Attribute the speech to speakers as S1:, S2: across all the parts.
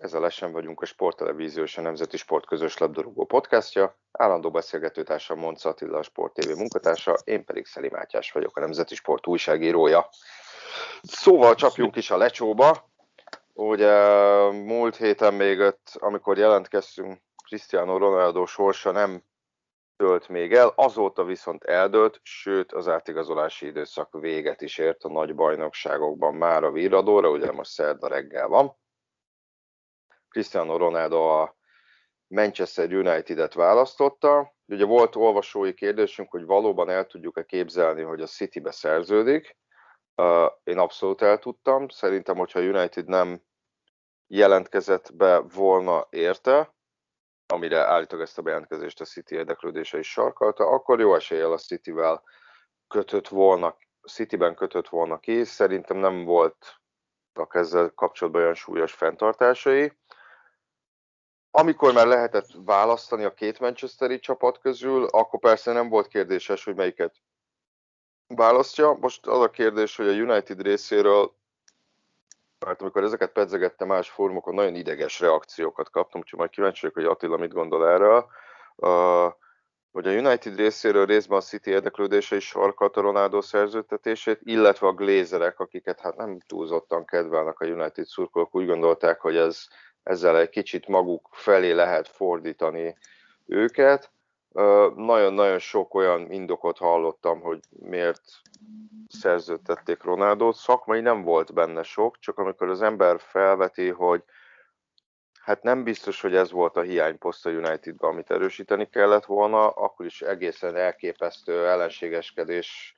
S1: Ez a Lesen vagyunk a Sporttelevízió és a Nemzeti Sport közös labdarúgó podcastja. Állandó beszélgetőtársam Monc Attila, a Sport TV munkatársa, én pedig Szeli Mátyás vagyok, a Nemzeti Sport újságírója. Szóval csapjunk is a lecsóba. Ugye múlt héten még ott, amikor jelentkeztünk, Cristiano Ronaldo sorsa nem dölt még el, azóta viszont eldölt, sőt az átigazolási időszak véget is ért a nagy bajnokságokban már a víradóra, ugye most szerda reggel van. Cristiano Ronaldo a Manchester United-et választotta. Ugye volt olvasói kérdésünk, hogy valóban el tudjuk-e képzelni, hogy a City-be szerződik. Én abszolút el tudtam. Szerintem, hogyha United nem jelentkezett be volna érte, amire állítólag ezt a bejelentkezést a City érdeklődése is sarkalta, akkor jó eséllyel a City-vel kötött volna, City-ben kötött volna ki. Szerintem nem volt ezzel kapcsolatban olyan súlyos fenntartásai. Amikor már lehetett választani a két Manchesteri csapat közül, akkor persze nem volt kérdéses, hogy melyiket választja. Most az a kérdés, hogy a United részéről, mert amikor ezeket pedzegettem más fórumokon, nagyon ideges reakciókat kaptam, úgyhogy majd kíváncsi vagyok, hogy Attila mit gondol erről. Uh, hogy a United részéről részben a City érdeklődése is sarkalta Ronaldo szerződtetését, illetve a Glazerek, akiket hát nem túlzottan kedvelnek a United szurkolók, úgy gondolták, hogy ez ezzel egy kicsit maguk felé lehet fordítani őket. Nagyon-nagyon sok olyan indokot hallottam, hogy miért szerződtették Ronaldot. Szakmai nem volt benne sok, csak amikor az ember felveti, hogy hát nem biztos, hogy ez volt a hiányposzt a Unitedban, amit erősíteni kellett volna, akkor is egészen elképesztő ellenségeskedés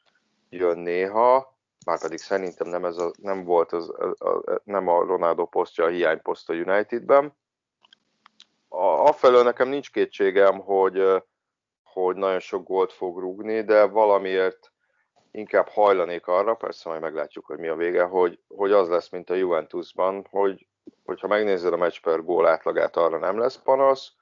S1: jön néha, már pedig szerintem nem, ez a, nem volt az, a, a, nem a Ronaldo posztja a hiányposzt a Unitedben. A, afelől nekem nincs kétségem, hogy, hogy nagyon sok gólt fog rúgni, de valamiért inkább hajlanék arra, persze majd meglátjuk, hogy mi a vége, hogy, hogy az lesz, mint a Juventusban, hogy hogyha megnézed a meccs per gól átlagát, arra nem lesz panasz,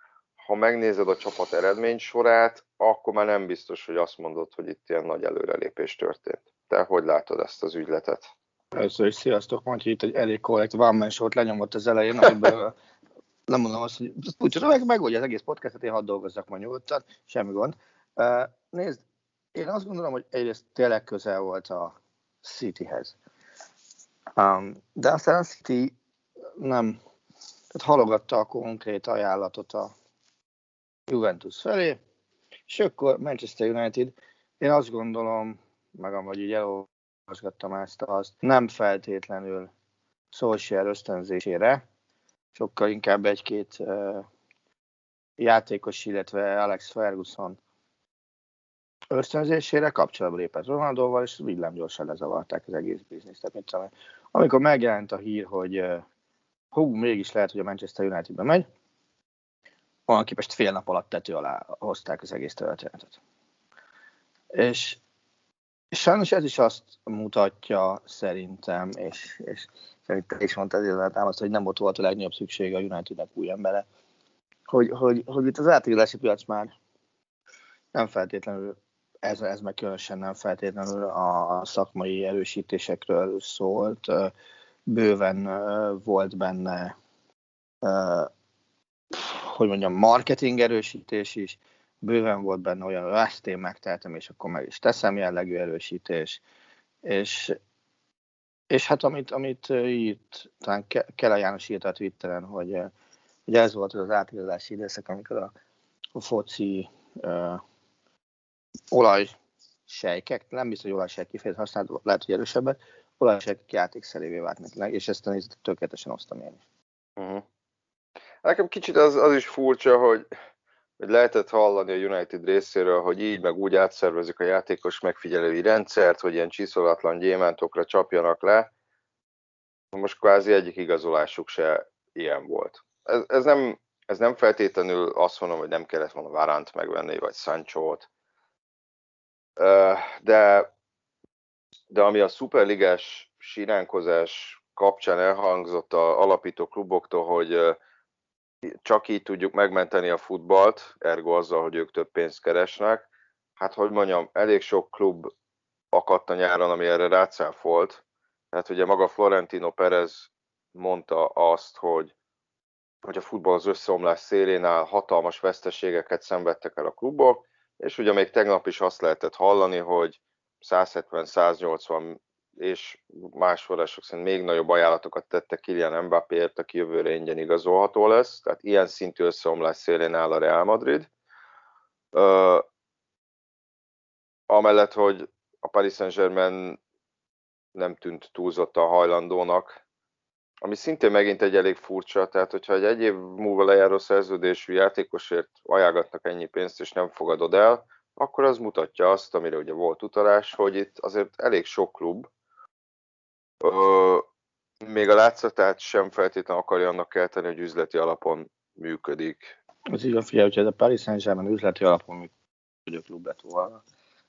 S1: ha megnézed a csapat eredmény sorát, akkor már nem biztos, hogy azt mondod, hogy itt ilyen nagy előrelépés történt. Te hogy látod ezt az ügyletet?
S2: Először is sziasztok, mondja itt egy elég korrekt man show lenyomott az elején, amiből nem mondom azt, hogy úgy meg, megoldja az egész podcastet, én hadd dolgozzak ma nyugodtan, semmi gond. Nézd, én azt gondolom, hogy egyrészt tényleg közel volt a Cityhez. Um, de aztán a City nem, tehát halogatta a konkrét ajánlatot a Juventus felé, és akkor Manchester United, én azt gondolom, meg amúgy így elolvasgattam ezt, azt nem feltétlenül Solskjaer ösztönzésére, sokkal inkább egy-két uh, játékos, illetve Alex Ferguson ösztönzésére kapcsolatba lépett Ronaldóval, és villámgyorsan lezavarták az egész bizniszt. Tehát, amikor megjelent a hír, hogy uh, hú, mégis lehet, hogy a Manchester Unitedbe megy, olyan képest fél nap alatt tető alá hozták az egész történetet. És sajnos ez is azt mutatja szerintem, és, és szerintem is mondta ezért támaszt, hogy nem ott volt a legnagyobb szüksége a Unitednek új embere, hogy, hogy, hogy itt az átigazási piac már nem feltétlenül, ez, ez meg különösen nem feltétlenül a szakmai erősítésekről szólt, bőven volt benne, hogy mondjam, marketing erősítés is, bőven volt benne olyan, hogy ezt én megtehetem, és akkor meg is teszem jellegű erősítés. És, és hát amit, amit írt, talán Kela János írt a Twitteren, hogy, hogy ez volt az átigazási időszak, amikor a, a foci uh, olaj sejkek, nem biztos, hogy olajsejk kifejezést használt, lehet, hogy erősebbet, olajsejkek játékszerévé vált és ezt a nézetet tökéletesen osztom én is.
S1: Uh-huh. Nekem kicsit az, az is furcsa, hogy, hogy lehetett hallani a United részéről, hogy így meg úgy átszervezik a játékos megfigyelői rendszert, hogy ilyen csiszolatlan gyémántokra csapjanak le. Most kvázi egyik igazolásuk se ilyen volt. Ez, ez, nem, ez nem feltétlenül azt mondom, hogy nem kellett volna Varánt megvenni, vagy Sancho-t, de, de ami a szuperligás siránkozás kapcsán elhangzott a alapító kluboktól, hogy csak így tudjuk megmenteni a futballt, ergo azzal, hogy ők több pénzt keresnek. Hát, hogy mondjam, elég sok klub akadt a nyáron, ami erre rácáfolt. Tehát ugye maga Florentino Perez mondta azt, hogy, hogy a futball az összeomlás szélén áll, hatalmas veszteségeket szenvedtek el a klubok, és ugye még tegnap is azt lehetett hallani, hogy 170-180 és más források szerint még nagyobb ajánlatokat tette Kylian Mbappéért, aki jövőre ingyen igazolható lesz, tehát ilyen szintű összeomlás szélén áll a Real Madrid. Uh, amellett, hogy a Paris Saint-Germain nem tűnt túlzottan hajlandónak, ami szintén megint egy elég furcsa, tehát hogyha egy egy év múlva lejáró szerződésű játékosért ajánlatnak ennyi pénzt, és nem fogadod el, akkor az mutatja azt, amire ugye volt utalás, hogy itt azért elég sok klub, ö, még a látszatát sem feltétlenül akarja annak kelteni, hogy üzleti alapon működik.
S2: Az igaz, figyelj, hogyha ez a Paris Saint-Germain üzleti alapon működő klub lett volna,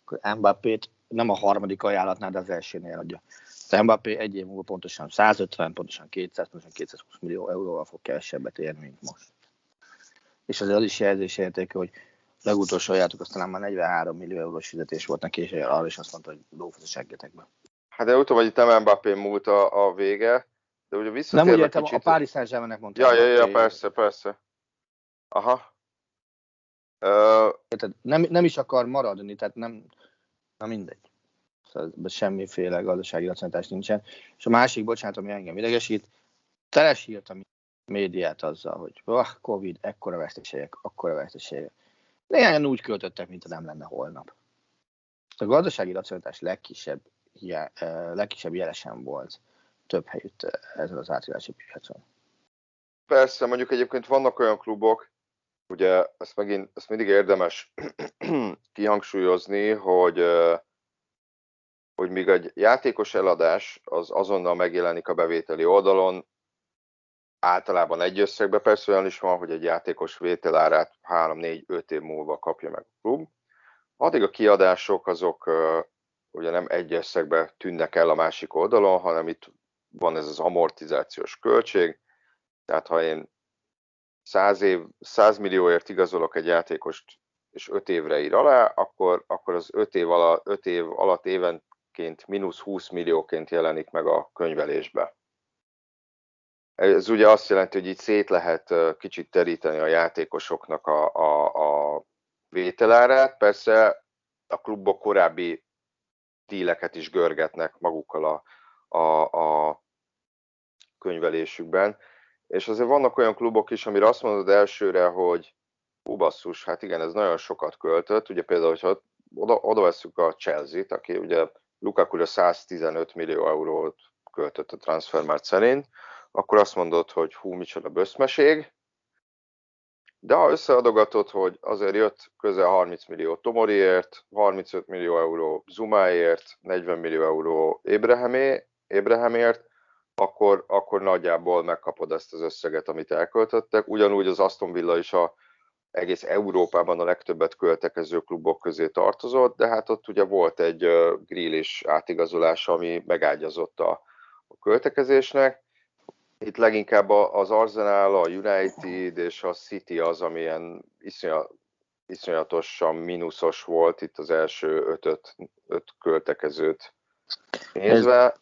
S2: akkor Mbappé-t nem a harmadik ajánlatnál, de az elsőnél adja. Az Mbappé egy év múlva pontosan 150, pontosan 200, pontosan 220 millió euróval fog kevesebbet érni, mint most. És azért az is jelzésértékű, hogy legutolsó játok azt talán már 43 millió eurós fizetés volt neki, és arra is azt mondta, hogy lófasz a seggetekbe.
S1: Hát de utóbb, hogy itt Mbappé múlt a, a vége, de ugye
S2: visszatérve Nem úgy értem, kicsit... a Paris Saint-Germainnek mondta.
S1: Ja, ja, ja, persze, persze. Aha.
S2: Uh... Nem, nem is akar maradni, tehát nem, na mindegy. Szóval semmiféle gazdasági racionalitás nincsen. És a másik, bocsánat, ami engem idegesít, telesírt a médiát azzal, hogy oh, Covid, ekkora veszteségek, akkora veszteségek. Néhányan úgy költöttek, mint ha nem lenne holnap. A gazdasági racionalitás legkisebb, legkisebb jelesen volt több helyütt ezen az átjárási piacon.
S1: Persze, mondjuk egyébként vannak olyan klubok, ugye ezt megint, ezt mindig érdemes kihangsúlyozni, hogy hogy míg egy játékos eladás az azonnal megjelenik a bevételi oldalon, általában egy összegbe, persze olyan is van, hogy egy játékos vételárát 3-4-5 év múlva kapja meg a klub. Addig a kiadások azok ugye nem egy összegbe tűnnek el a másik oldalon, hanem itt van ez az amortizációs költség, tehát ha én 100, év, 100 millióért igazolok egy játékost, és 5 évre ír alá, akkor, akkor az 5 év, alatt, 5 év alatt évenként mínusz 20 millióként jelenik meg a könyvelésbe. Ez ugye azt jelenti, hogy itt szét lehet kicsit teríteni a játékosoknak a, a, a vételárát. Persze a klubok korábbi díleket is görgetnek magukkal a, a, a könyvelésükben. És azért vannak olyan klubok is, amire azt mondod elsőre, hogy hú basszus, hát igen, ez nagyon sokat költött. Ugye például, hogyha oda, oda veszük a Chelsea-t, aki ugye Lukaku 115 millió eurót költött a transfermart szerint, akkor azt mondod, hogy hú, micsoda böszmeség, de ha összeadogatod, hogy azért jött közel 30 millió Tomoriért, 35 millió euró Zumáért, 40 millió euró Ébrehemé, Ébrehemért, akkor, akkor nagyjából megkapod ezt az összeget, amit elköltöttek. Ugyanúgy az Aston Villa is a egész Európában a legtöbbet költekező klubok közé tartozott, de hát ott ugye volt egy uh, grillis átigazolás, ami megágyazott a, a költekezésnek. Itt leginkább az Arsenal, a United és a City az, amilyen iszonyat, iszonyatosan mínuszos volt itt az első ötöt, öt költekezőt nézve.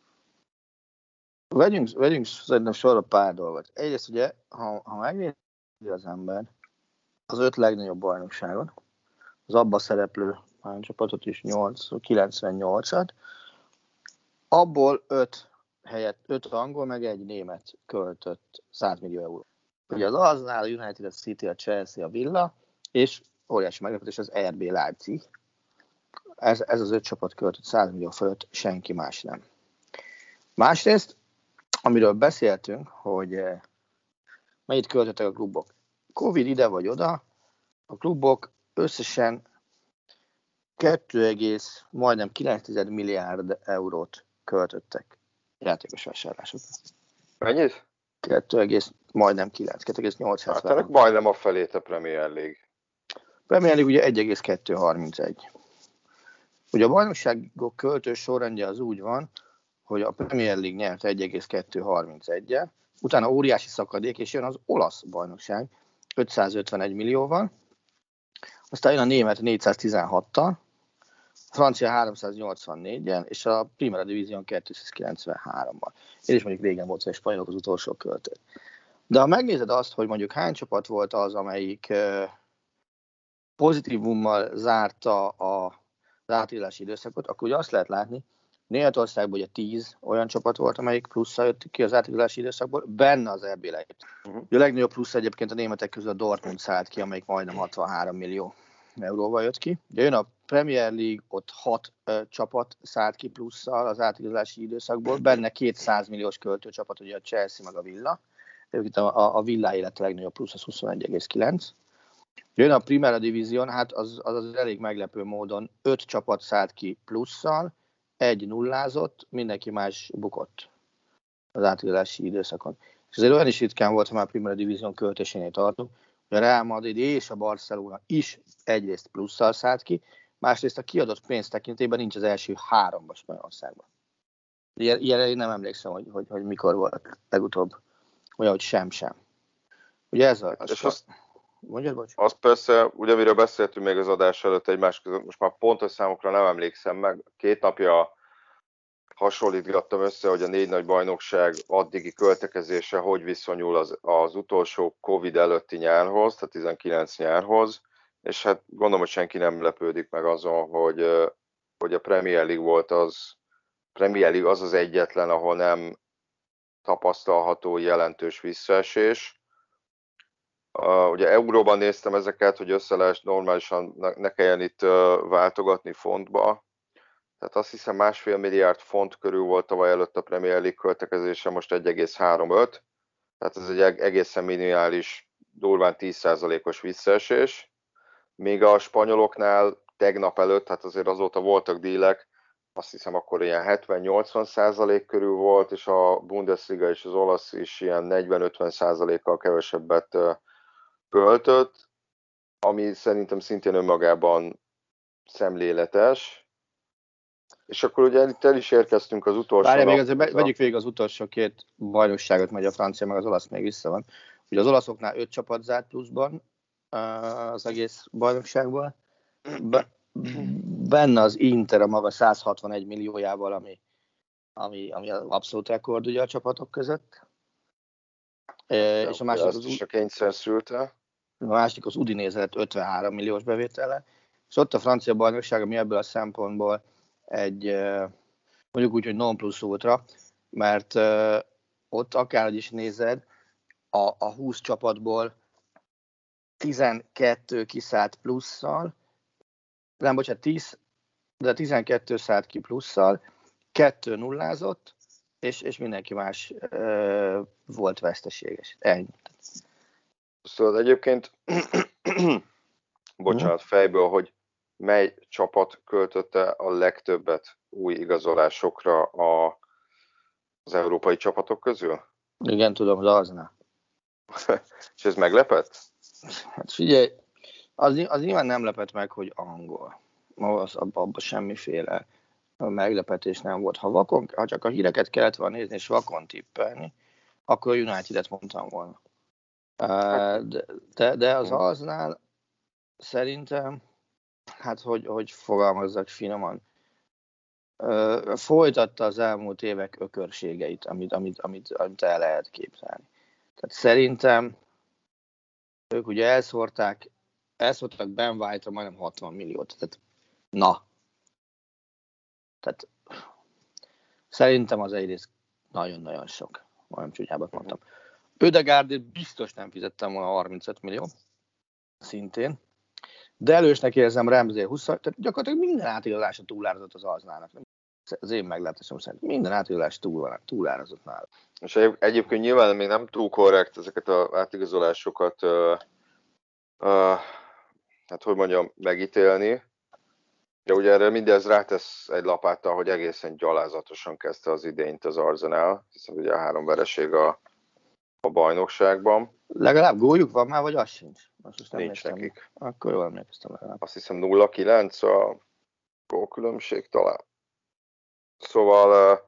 S2: Vegyünk, vegyünk szerintem sorra pár dolgot. Egyrészt ugye, ha, ha megnézi az ember az öt legnagyobb bajnokságon, az abba szereplő csapatot is 8, 98-at, abból öt helyett öt angol, meg egy német költött 100 millió euró. Ugye az Arsenal, a United, a City, a Chelsea, a Villa, és óriási meglepetés az RB Leipzig. ez, ez az öt csapat költött 100 millió fölött, senki más nem. Másrészt, amiről beszéltünk, hogy eh, mennyit költöttek a klubok. Covid ide vagy oda, a klubok összesen 2, majdnem 9 milliárd eurót költöttek játékos vásárlásokra.
S1: Mennyit?
S2: 2, majdnem 9, 2,8.
S1: Hát ennek majdnem a felét a Premier League.
S2: Premier League ugye 1,231. Ugye a bajnokságok költő sorrendje az úgy van, hogy a Premier League nyert 1,231-jel, utána óriási szakadék, és jön az olasz bajnokság 551 millióval, aztán jön a német 416-tal, a francia 384-en, és a Primera Division 293-mal. Én is mondjuk régen volt, hogy spanyolok az utolsó költő. De ha megnézed azt, hogy mondjuk hány csapat volt az, amelyik pozitívummal zárta a átírási időszakot, akkor ugye azt lehet látni, Németországban ugye 10 olyan csapat volt, amelyik plusszal jött ki az átigazolási időszakból, benne az RB lejött. Uh-huh. A legnagyobb plusz egyébként a németek közül a Dortmund szállt ki, amelyik majdnem 63 millió euróval jött ki. Ugye jön a Premier League, ott 6 ö, csapat szállt ki plusszal az átigazolási időszakból, benne 200 milliós költőcsapat, ugye a Chelsea meg a Villa. Egyébként a, a Villa élet a legnagyobb plusz, az 21,9. Jön a Primera Division, hát az, az, az elég meglepő módon 5 csapat szállt ki plusszal, egy nullázott, mindenki más bukott az átigazási időszakon. És azért olyan is ritkán volt, ha már Primera Division költésénél tartunk, a Real Madrid és a Barcelona is egyrészt plusszal szállt ki, másrészt a kiadott pénz tekintében nincs az első háromba Spanyolországban. Ilyen, ilyenre én nem emlékszem, hogy, hogy, hogy mikor volt legutóbb olyan, hogy sem-sem. Ugye ez a...
S1: És azt,
S2: Mondjad, bocs.
S1: Azt persze, ugye miről beszéltünk még az adás előtt egymás között, most már pontos számokra nem emlékszem meg, két napja hasonlítgattam össze, hogy a négy nagy bajnokság addigi költekezése hogy viszonyul az, az utolsó Covid előtti nyárhoz, tehát 19 nyárhoz, és hát gondolom, hogy senki nem lepődik meg azon, hogy, hogy a Premier League volt az, Premier League az az egyetlen, ahol nem tapasztalható jelentős visszaesés, Uh, ugye euróban néztem ezeket, hogy össze lehet normálisan, ne, ne kelljen itt uh, váltogatni fontba. Tehát azt hiszem másfél milliárd font körül volt tavaly előtt a Premier League költekezése, most 1,35. Tehát ez egy egészen minimális, durván 10%-os visszaesés. Még a spanyoloknál tegnap előtt, hát azért azóta voltak dílek, azt hiszem akkor ilyen 70-80% körül volt, és a Bundesliga és az olasz is ilyen 40-50 kal kevesebbet költött, ami szerintem szintén önmagában szemléletes. És akkor ugye itt el is érkeztünk az utolsó
S2: Várj, még azért vegyük végig az utolsó két bajnokságot, megy a francia, meg az olasz még vissza van. Ugye az olaszoknál öt csapat zárt pluszban az egész bajnokságból. Be, benne az Inter a maga 161 milliójával, ami, ami, ami az abszolút rekord ugye a csapatok között.
S1: Ja, és a másik az, is a kényszer szülte
S2: a másik az Udinéze lett 53 milliós bevétele, és ott a francia bajnokság, ami ebből a szempontból egy mondjuk úgy, hogy non plus ultra, mert ott akárhogy is nézed, a, a 20 csapatból 12 kiszállt plusszal, nem, bocsánat, 10, de 12 szállt ki plusszal, kettő nullázott, és, és mindenki más ö, volt veszteséges. Ennyi.
S1: Szóval egyébként, bocsánat, fejből, hogy mely csapat költötte a legtöbbet új igazolásokra a, az európai csapatok közül?
S2: Igen, tudom, az Arsenal.
S1: És ez meglepett?
S2: Hát figyelj, az, az nyilván nem lepett meg, hogy angol. Az, abban semmiféle meglepetés nem volt. Ha, vakon, ha csak a híreket kellett volna nézni és vakon tippelni, akkor United-et mondtam volna. Hát- de, de, de az aznál szerintem, hát hogy, hogy fogalmazzak finoman, folytatta az elmúlt évek ökörségeit, amit, amit, amit, amit el lehet képzelni. Tehát szerintem ők ugye elszórták, elszórtak Ben White-ra majdnem 60 milliót. Tehát, na. Tehát szerintem az egyrészt nagyon-nagyon sok. Olyan csúnyábat mondtam. Ödegárdért biztos nem fizettem volna 35 millió, szintén. De elősnek érzem Ramsey 20, tehát gyakorlatilag minden átigazolása túlárazott az Arzenálnak. Az én meglátásom szerint minden átigazolás túl, túlárazott nála.
S1: És egyébként nyilván még nem túl korrekt ezeket az átigazolásokat, uh, uh, hát hogy mondjam, megítélni, de ugye erre mindez rátesz egy lapáttal, hogy egészen gyalázatosan kezdte az idényt az Arsenal, hiszen ugye a három vereség a, a bajnokságban.
S2: Legalább góljuk van már, vagy az sincs?
S1: Azt most nem Nincs néztem. nekik.
S2: Akkor jól emlékeztem legalább.
S1: Azt hiszem 0-9 a gólkülönbség talán. Szóval uh,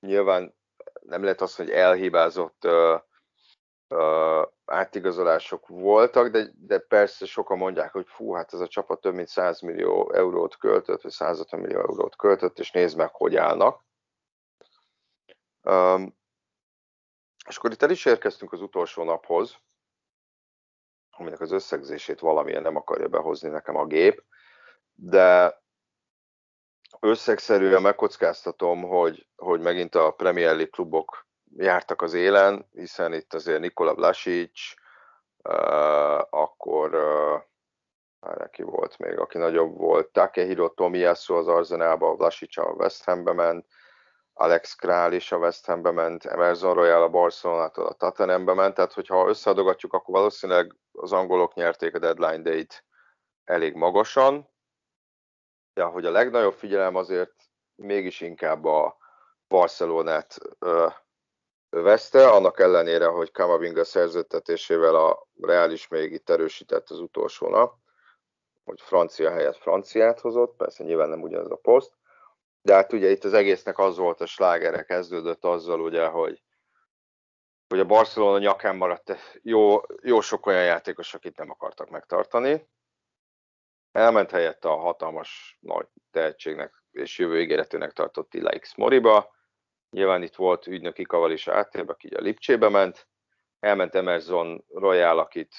S1: nyilván nem lehet azt, hogy elhibázott uh, uh, átigazolások voltak, de, de persze sokan mondják, hogy fú, hát ez a csapat több mint 100 millió eurót költött, vagy 150 millió eurót költött, és nézd meg, hogy állnak. Um, és akkor itt el is érkeztünk az utolsó naphoz, aminek az összegzését valamilyen nem akarja behozni nekem a gép, de összegszerűen megkockáztatom, hogy, hogy megint a Premier League klubok jártak az élen, hiszen itt azért Nikola Vlasic, uh, akkor uh, neki volt még, aki nagyobb volt, Takehiro Tomiyasu az Arzenálba, Vlasic a West Hambe ment, Alex Král is a West Hambe ment, Emerson Royal a Barcelonától a Tottenhambe ment, tehát hogyha összeadogatjuk, akkor valószínűleg az angolok nyerték a deadline date elég magasan, de hogy a legnagyobb figyelem azért mégis inkább a Barcelonát veszte, annak ellenére, hogy Kamavinga szerződtetésével a Real is még itt erősített az utolsó nap, hogy francia helyett franciát hozott, persze nyilván nem ugyanaz a poszt, de hát ugye itt az egésznek az volt a slágere, kezdődött azzal ugye, hogy, hogy a Barcelona nyakán maradt jó, jó sok olyan játékos, akit nem akartak megtartani. Elment helyette a hatalmas nagy tehetségnek és jövő ígéretőnek tartott Illa X Moriba, Nyilván itt volt ügynöki kavalisa áttérbe, aki a Lipcsébe ment. Elment Emerson Royal, akit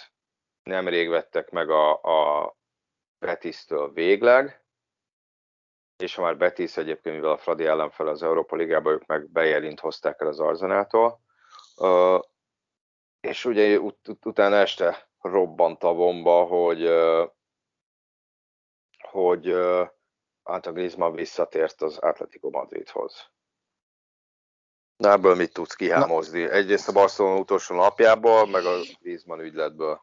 S1: nemrég vettek meg a, a Betis-től végleg, és ha már Betis egyébként, mivel a Fradi ellenfel az Európa Ligában, ők meg bejelint hozták el az Arzenától. Uh, és ugye ut- ut- utána este robbant a bomba, hogy uh, hogy uh, Anton Griezmann visszatért az Atletico Madridhoz. Na ebből mit tudsz kihámozni? Na. Egyrészt a Barcelona utolsó napjából, meg a Griezmann ügyletből.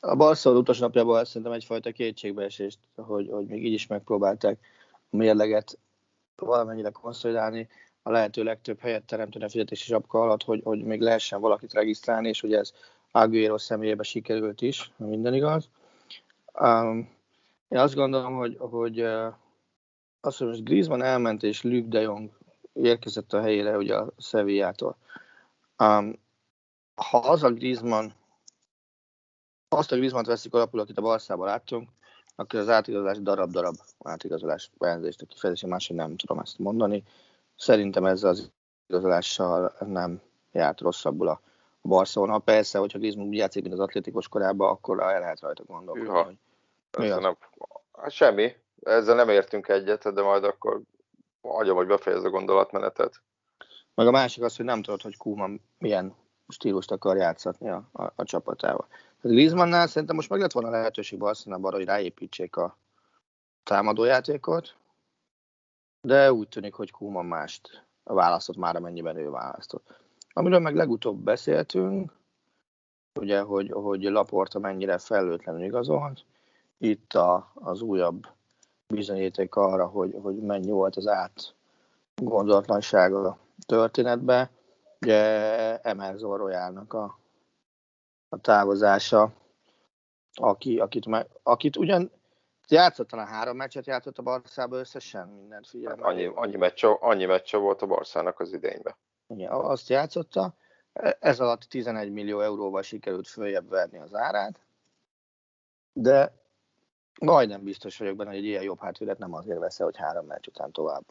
S2: A Barcelona utolsó napjából szerintem egyfajta kétségbeesést, hogy, hogy még így is megpróbálták a mérleget valamennyire konszolidálni, a lehető legtöbb helyet teremteni a fizetési zsapka alatt, hogy, hogy még lehessen valakit regisztrálni, és hogy ez Aguero személyébe sikerült is, ha minden igaz. Um, én azt gondolom, hogy, hogy uh, azt, hogy Griezmann elment, és Luke de Jong érkezett a helyére ugye a Sevillától. Um, ha az a Griezmann, azt a Griezmann veszik alapul, akit a Barszában láttunk, akkor az átigazolás darab-darab átigazolás bejelentést, a kifejezési máshogy nem tudom ezt mondani. Szerintem ezzel az igazolással nem járt rosszabbul a Barcelona. Persze, hogyha Griezmann úgy játszik, mint az atlétikus korában, akkor el lehet rajta gondolkodni. Ja,
S1: hogy... Nem, hát semmi, ezzel nem értünk egyet, de majd akkor hagyom, hogy befejezze a gondolatmenetet.
S2: Meg a másik az, hogy nem tudod, hogy Kuman milyen stílust akar játszatni a, a, a csapatával. Griezmannnál szerintem most meg lett volna lehetőség Barcelonában arra, hogy ráépítsék a támadójátékot, de úgy tűnik, hogy Kuman mást választott már, amennyiben ő választott. Amiről meg legutóbb beszéltünk, ugye, hogy, hogy Laporta mennyire felőtlenül igazolt, itt a, az újabb bizonyíték arra, hogy, hogy mennyi volt az át gondolatlansága a történetben. Ugye Emerson Royalnak a, a távozása, aki, akit, meg, akit ugyan játszott a három meccset, játszott a Barszába összesen, mindent figyelme.
S1: Hát annyi, annyi, meccse, annyi meccse volt a Barszának az idényben.
S2: Igen, azt játszotta. Ez alatt 11 millió euróval sikerült följebb verni az árát, de Majdnem biztos vagyok benne, hogy egy ilyen jobb hátvédet nem azért vesz hogy három meccs után tovább.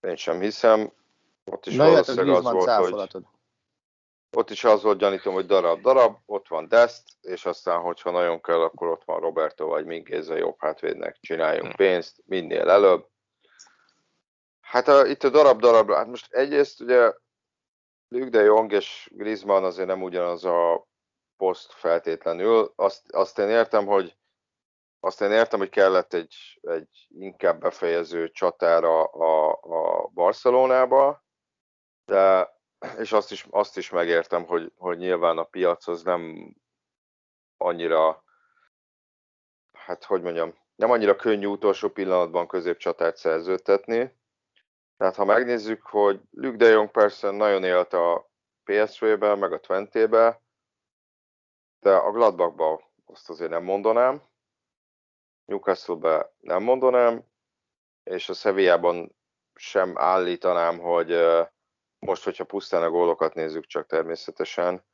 S1: Én sem hiszem. Ott is Na, valószínűleg az volt, hogy... Ott is az volt, gyanítom, hogy darab-darab, ott van Dest, és aztán, hogyha nagyon kell, akkor ott van Roberto vagy Minkézze jobb hátvédnek, csináljunk hm. pénzt, minél előbb. Hát a, itt a darab-darab, hát most egyrészt ugye Luke de Jong és Griezmann azért nem ugyanaz a poszt feltétlenül. Azt, azt én értem, hogy azt én értem, hogy kellett egy, egy inkább befejező csatára a, a Barcelonába, de és azt is, azt is megértem, hogy, hogy nyilván a piac az nem annyira, hát hogy mondjam, nem annyira könnyű utolsó pillanatban középcsatát szerződtetni. Tehát ha megnézzük, hogy Luke de Jong persze nagyon élt a PSV-be, meg a Twente-be, de a Gladbachba azt azért nem mondanám, Newcastle-be nem mondanám, és a Sevillában sem állítanám, hogy most, hogyha pusztán a gólokat nézzük csak természetesen,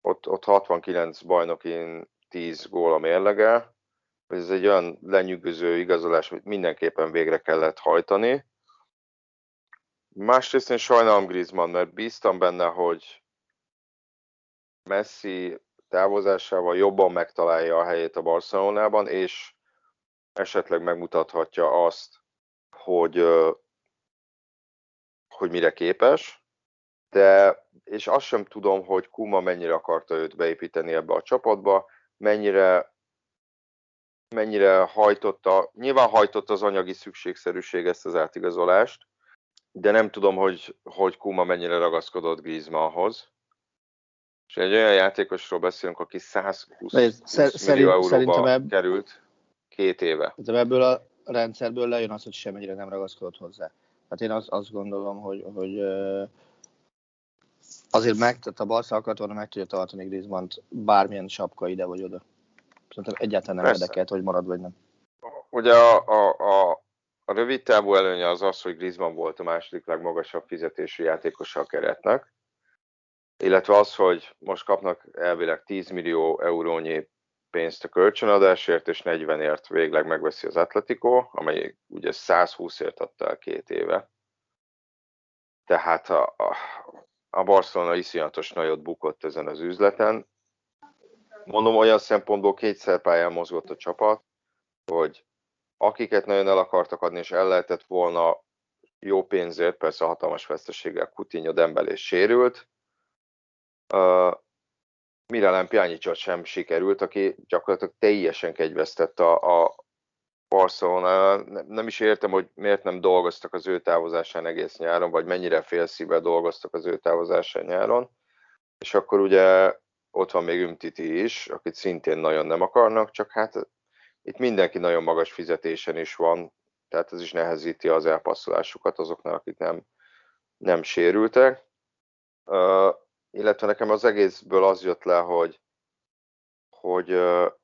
S1: ott, ott 69 bajnokin 10 gól a mérlege, ez egy olyan lenyűgöző igazolás, amit mindenképpen végre kellett hajtani. Másrészt én sajnálom Griezmann, mert bíztam benne, hogy Messi távozásával jobban megtalálja a helyét a Barcelonában, és esetleg megmutathatja azt, hogy, hogy mire képes, de és azt sem tudom, hogy Kuma mennyire akarta őt beépíteni ebbe a csapatba, mennyire mennyire hajtotta, nyilván hajtotta az anyagi szükségszerűség ezt az átigazolást, de nem tudom, hogy, hogy Kuma mennyire ragaszkodott Griezmannhoz. És egy olyan játékosról beszélünk, aki 120 szer- millió euróba ebb... került két éve.
S2: De ebből a rendszerből lejön az, hogy semmire nem ragaszkodott hozzá. Hát én azt, azt gondolom, hogy, hogy azért meg, tehát a Barca akart volna meg tudja tartani Griezmann-t bármilyen sapka ide vagy oda. Szerintem egyáltalán nem Persze. érdekelt, hogy marad vagy nem.
S1: Ugye a, a, a, a rövid távú előnye az az, hogy Griezmann volt a második legmagasabb fizetésű játékosa a keretnek, illetve az, hogy most kapnak elvileg 10 millió eurónyi pénzt a kölcsönadásért, és 40ért végleg megveszi az Atletico, amely ugye 120ért adta el két éve. Tehát a, a, a Barcelona iszonyatos nagyot bukott ezen az üzleten. Mondom, olyan szempontból kétszer pályán mozgott a csapat, hogy akiket nagyon el akartak adni, és el lehetett volna jó pénzért, persze a hatalmas veszteséggel Coutinho, Dembele és sérült, Miralem Pjanicsot sem sikerült, aki gyakorlatilag teljesen kegyvesztett a, a Barcelona. Nem is értem, hogy miért nem dolgoztak az ő távozásán egész nyáron, vagy mennyire félszívvel dolgoztak az ő távozásán nyáron. És akkor ugye ott van még Ümtiti is, akit szintén nagyon nem akarnak, csak hát itt mindenki nagyon magas fizetésen is van, tehát ez is nehezíti az elpasszolásukat azoknak, akik nem, nem sérültek. Illetve nekem az egészből az jött le, hogy, hogy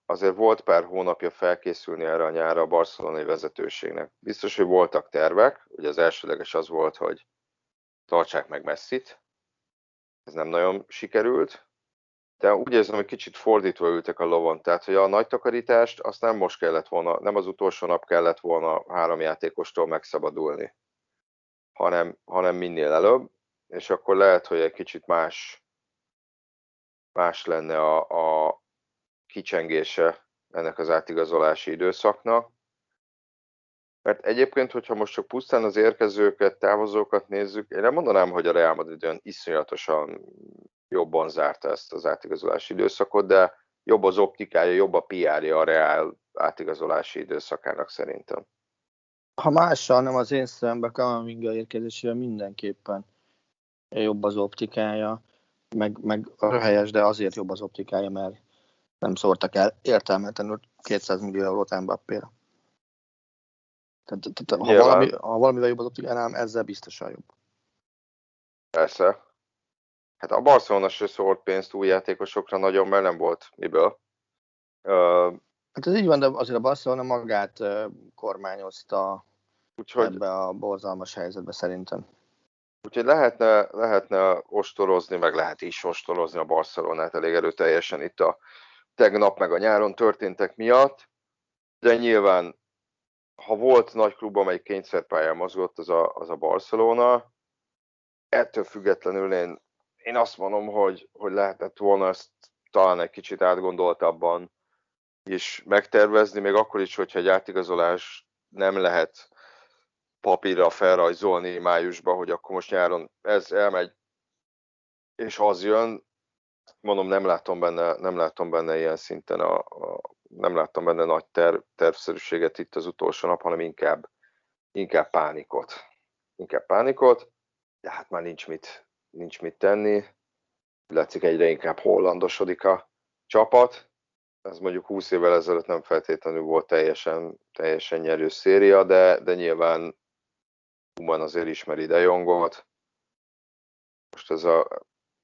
S1: azért volt pár hónapja felkészülni erre a nyára a barcelonai vezetőségnek. Biztos, hogy voltak tervek, ugye az elsőleges az volt, hogy tartsák meg messzit, ez nem nagyon sikerült, de úgy érzem, hogy kicsit fordítva ültek a lovon, tehát hogy a nagy takarítást azt nem most kellett volna, nem az utolsó nap kellett volna három játékostól megszabadulni, hanem, hanem minél előbb, és akkor lehet, hogy egy kicsit más, más lenne a, a kicsengése ennek az átigazolási időszaknak. Mert egyébként, hogyha most csak pusztán az érkezőket, távozókat nézzük, én nem mondanám, hogy a Real Madrid olyan iszonyatosan jobban zárta ezt az átigazolási időszakot, de jobb az optikája, jobb a PR-ja a Real átigazolási időszakának szerintem.
S2: Ha mással nem az én szemben Kamavinga érkezésére mindenképpen jobb az optikája, meg, meg a helyes, de azért jobb az optikája, mert nem szórtak el értelmetlenül 200 millió eurót Mbappé-ra. Tehát, tehát ha, valami, ha valamivel jobb az optikánál, ezzel biztosan jobb.
S1: Persze. Hát a Barcelona se szólt pénzt új játékosokra nagyon, mert nem volt miből.
S2: Uh, hát ez így van, de azért a Barcelona magát kormányozta úgyhogy, ebbe a borzalmas helyzetbe szerintem.
S1: Úgyhogy lehetne, lehetne ostorozni, meg lehet is ostorozni a Barcelonát elég erőteljesen itt a tegnap meg a nyáron történtek miatt, de nyilván, ha volt nagy klub, amely kényszerpályán mozgott, az a, az a Barcelona, ettől függetlenül én, én azt mondom, hogy, hogy lehetett volna ezt talán egy kicsit átgondoltabban is megtervezni, még akkor is, hogyha egy átigazolás nem lehet papírra felrajzolni májusban, hogy akkor most nyáron ez elmegy, és az jön, mondom, nem látom benne, nem látom benne ilyen szinten, a, a, nem láttam benne nagy terv, tervszerűséget itt az utolsó nap, hanem inkább, inkább pánikot. Inkább pánikot, de hát már nincs mit, nincs mit tenni. Látszik egyre inkább hollandosodik a csapat. Ez mondjuk 20 évvel ezelőtt nem feltétlenül volt teljesen, teljesen nyerő széria, de, de nyilván Kuman azért ismeri De Jongot. Most ez, a,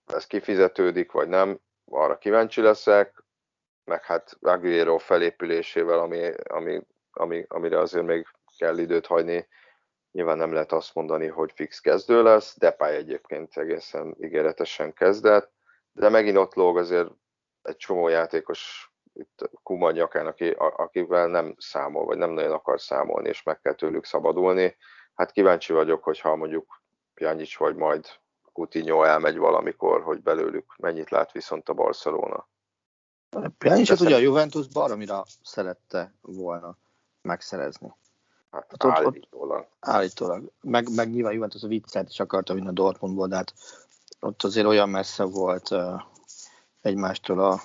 S1: ez kifizetődik, vagy nem, arra kíváncsi leszek, meg hát Aguero felépülésével, ami, ami, ami, amire azért még kell időt hagyni, nyilván nem lehet azt mondani, hogy fix kezdő lesz, Depay egyébként egészen ígéretesen kezdett, de megint ott lóg azért egy csomó játékos itt Kuman nyakán, aki, akivel nem számol, vagy nem nagyon akar számolni, és meg kell tőlük szabadulni. Hát kíváncsi vagyok, hogyha mondjuk Pjanic vagy majd Coutinho elmegy valamikor, hogy belőlük mennyit lát viszont a Barcelona.
S2: Pjanicet ugye a Juventus baromira szerette volna megszerezni.
S1: Hát, hát ott, állítólag. Ott,
S2: állítólag. Meg, meg nyilván Juventus a viccet is akarta vinni a Dortmundból, de hát ott azért olyan messze volt uh, egymástól a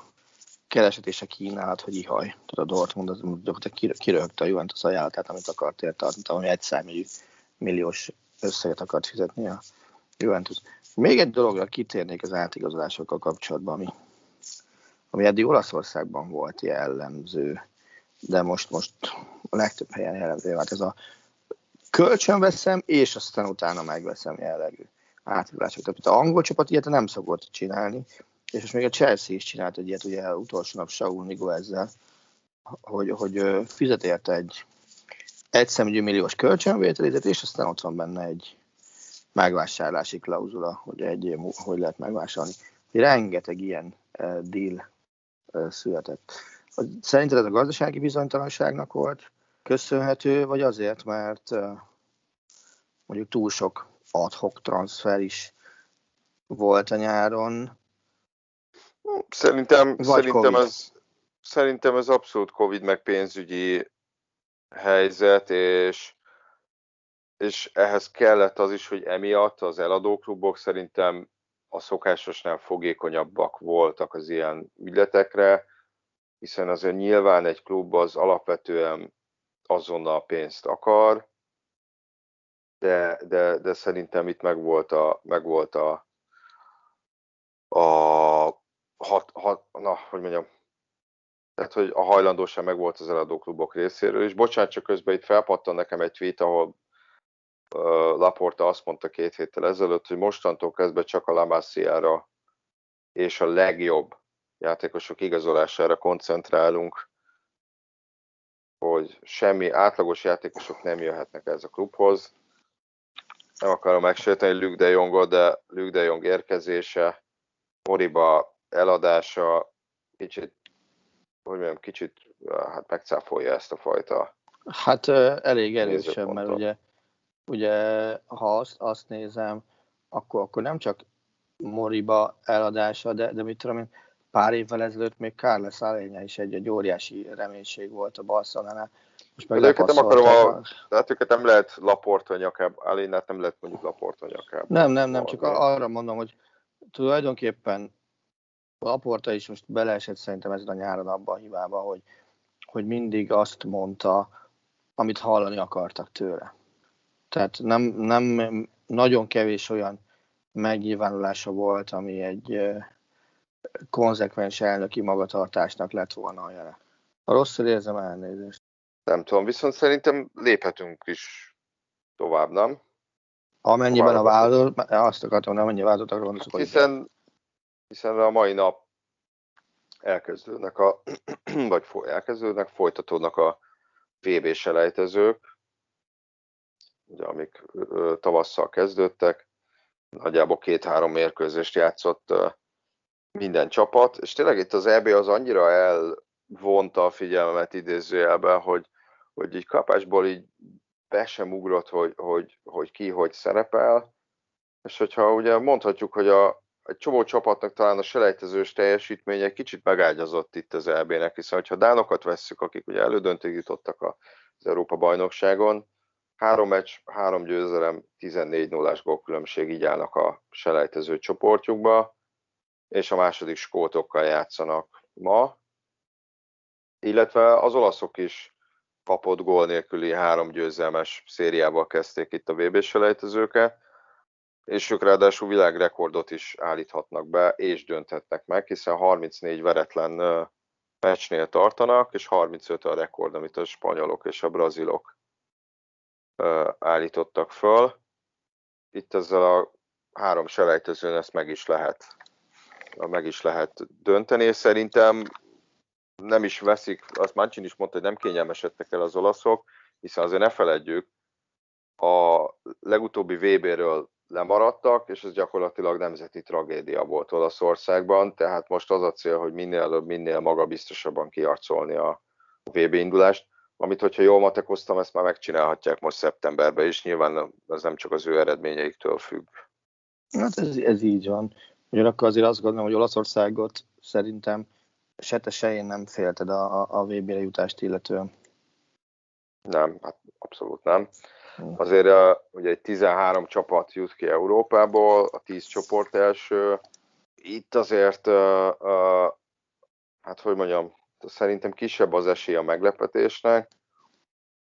S2: kereset és a kínálat, hogy ihaj. Tehát a Dortmund az gyakorlatilag kiröhögte a Juventus ajánlatát, amit akart érte, ami egy számjegyű milliós összeget akart fizetni a Juventus. Még egy dologra kitérnék az átigazolásokkal kapcsolatban, ami, ami eddig Olaszországban volt jellemző, de most, most a legtöbb helyen jellemző vált ez a kölcsön veszem, és aztán utána megveszem jellegű átigazolások. Tehát az angol csapat ilyet nem szokott csinálni, és most még a Chelsea is csinált egy ilyet, ugye utolsó nap Saul Nigo ezzel, hogy, hogy fizet érte egy egyszemügyű milliós kölcsönvételét, és aztán ott van benne egy megvásárlási klauzula, hogy egy év hogy lehet megvásárolni. Rengeteg ilyen uh, deal uh, született. Szerinted ez a gazdasági bizonytalanságnak volt köszönhető, vagy azért, mert uh, mondjuk túl sok adhok transfer is volt a nyáron?
S1: Szerintem, szerintem, ez, szerintem ez abszolút Covid meg pénzügyi helyzet, és, és ehhez kellett az is, hogy emiatt az eladóklubok szerintem a szokásosnál fogékonyabbak voltak az ilyen ügyletekre, hiszen azért nyilván egy klub az alapvetően azonnal pénzt akar, de, de, de szerintem itt megvolt a, megvolt a, a hat, hat, na, hogy mondjam, tehát, hogy a hajlandóság meg volt az eladóklubok részéről, és bocsánat, csak közben itt felpattan nekem egy tweet, ahol uh, Laporta azt mondta két héttel ezelőtt, hogy mostantól kezdve csak a Lamassiára és a legjobb játékosok igazolására koncentrálunk, hogy semmi átlagos játékosok nem jöhetnek ez a klubhoz. Nem akarom megsérteni Luke de Jongot, de Luke de Jong érkezése, Moriba eladása kicsit hogy mondjam, kicsit hát megcáfolja ezt a fajta
S2: Hát elég erősen, mert ugye, ugye ha azt, azt nézem, akkor, akkor nem csak Moriba eladása, de, de mit tudom én, pár évvel ezelőtt még Carles Alénya is egy, egy óriási reménység volt a Barcelonánál.
S1: Most meg de őket nem akarom, a, hát őket nem lehet laporta nyakább, Alénát nem lehet mondjuk laporta nyakább.
S2: Nem, nem, nem, csak arra mondom, hogy tulajdonképpen Laporta is most beleesett szerintem ezen a nyáron abban a hibába, hogy, hogy mindig azt mondta, amit hallani akartak tőle. Tehát nem, nem nagyon kevés olyan megnyilvánulása volt, ami egy konzekvens elnöki magatartásnak lett volna a jele. A rosszul érzem elnézést.
S1: Nem tudom, viszont szerintem léphetünk is tovább, nem?
S2: Amennyiben a vállalat, azt akartam, nem annyi vállalatot akarom,
S1: hiszen hiszen a mai nap elkezdődnek a, vagy elkezdődnek, folytatódnak a VB selejtezők, ugye, amik tavasszal kezdődtek, nagyjából két-három mérkőzést játszott minden csapat, és tényleg itt az EB az annyira elvonta a figyelmemet idézőjelben, hogy, hogy így kapásból így be sem ugrott, hogy, hogy, hogy ki hogy szerepel, és hogyha ugye mondhatjuk, hogy a, egy csomó csapatnak talán a selejtezős teljesítménye kicsit megágyazott itt az EB-nek, hiszen ha Dánokat vesszük, akik ugye elődöntőig jutottak az Európa bajnokságon, három meccs, három győzelem, 14 0 gólkülönbség így állnak a selejtező csoportjukba, és a második skótokkal játszanak ma, illetve az olaszok is kapott gól nélküli három győzelmes szériával kezdték itt a VB-s selejtezőket, és ők ráadásul világrekordot is állíthatnak be, és dönthetnek meg, hiszen 34 veretlen meccsnél tartanak, és 35 a rekord, amit a spanyolok és a brazilok állítottak föl. Itt ezzel a három selejtezőn ezt meg is lehet meg is lehet dönteni, és szerintem nem is veszik, azt Manchin is mondta, hogy nem kényelmesedtek el az olaszok, hiszen azért ne feledjük, a legutóbbi VB-ről lemaradtak, és ez gyakorlatilag nemzeti tragédia volt Olaszországban, tehát most az a cél, hogy minél előbb, minél magabiztosabban kiarcolni a VB indulást, amit hogyha jól matekoztam, ezt már megcsinálhatják most szeptemberben is, nyilván ez nem csak az ő eredményeiktől függ.
S2: Hát ez, ez így van. Ugyanakkor azért azt gondolom, hogy Olaszországot szerintem se te se én nem félted a, a, a VB-re jutást illetően.
S1: Nem, hát abszolút nem. Hm. Azért uh, ugye egy 13 csapat jut ki Európából, a 10 csoport első. Itt azért, uh, uh, hát hogy mondjam, szerintem kisebb az esély a meglepetésnek.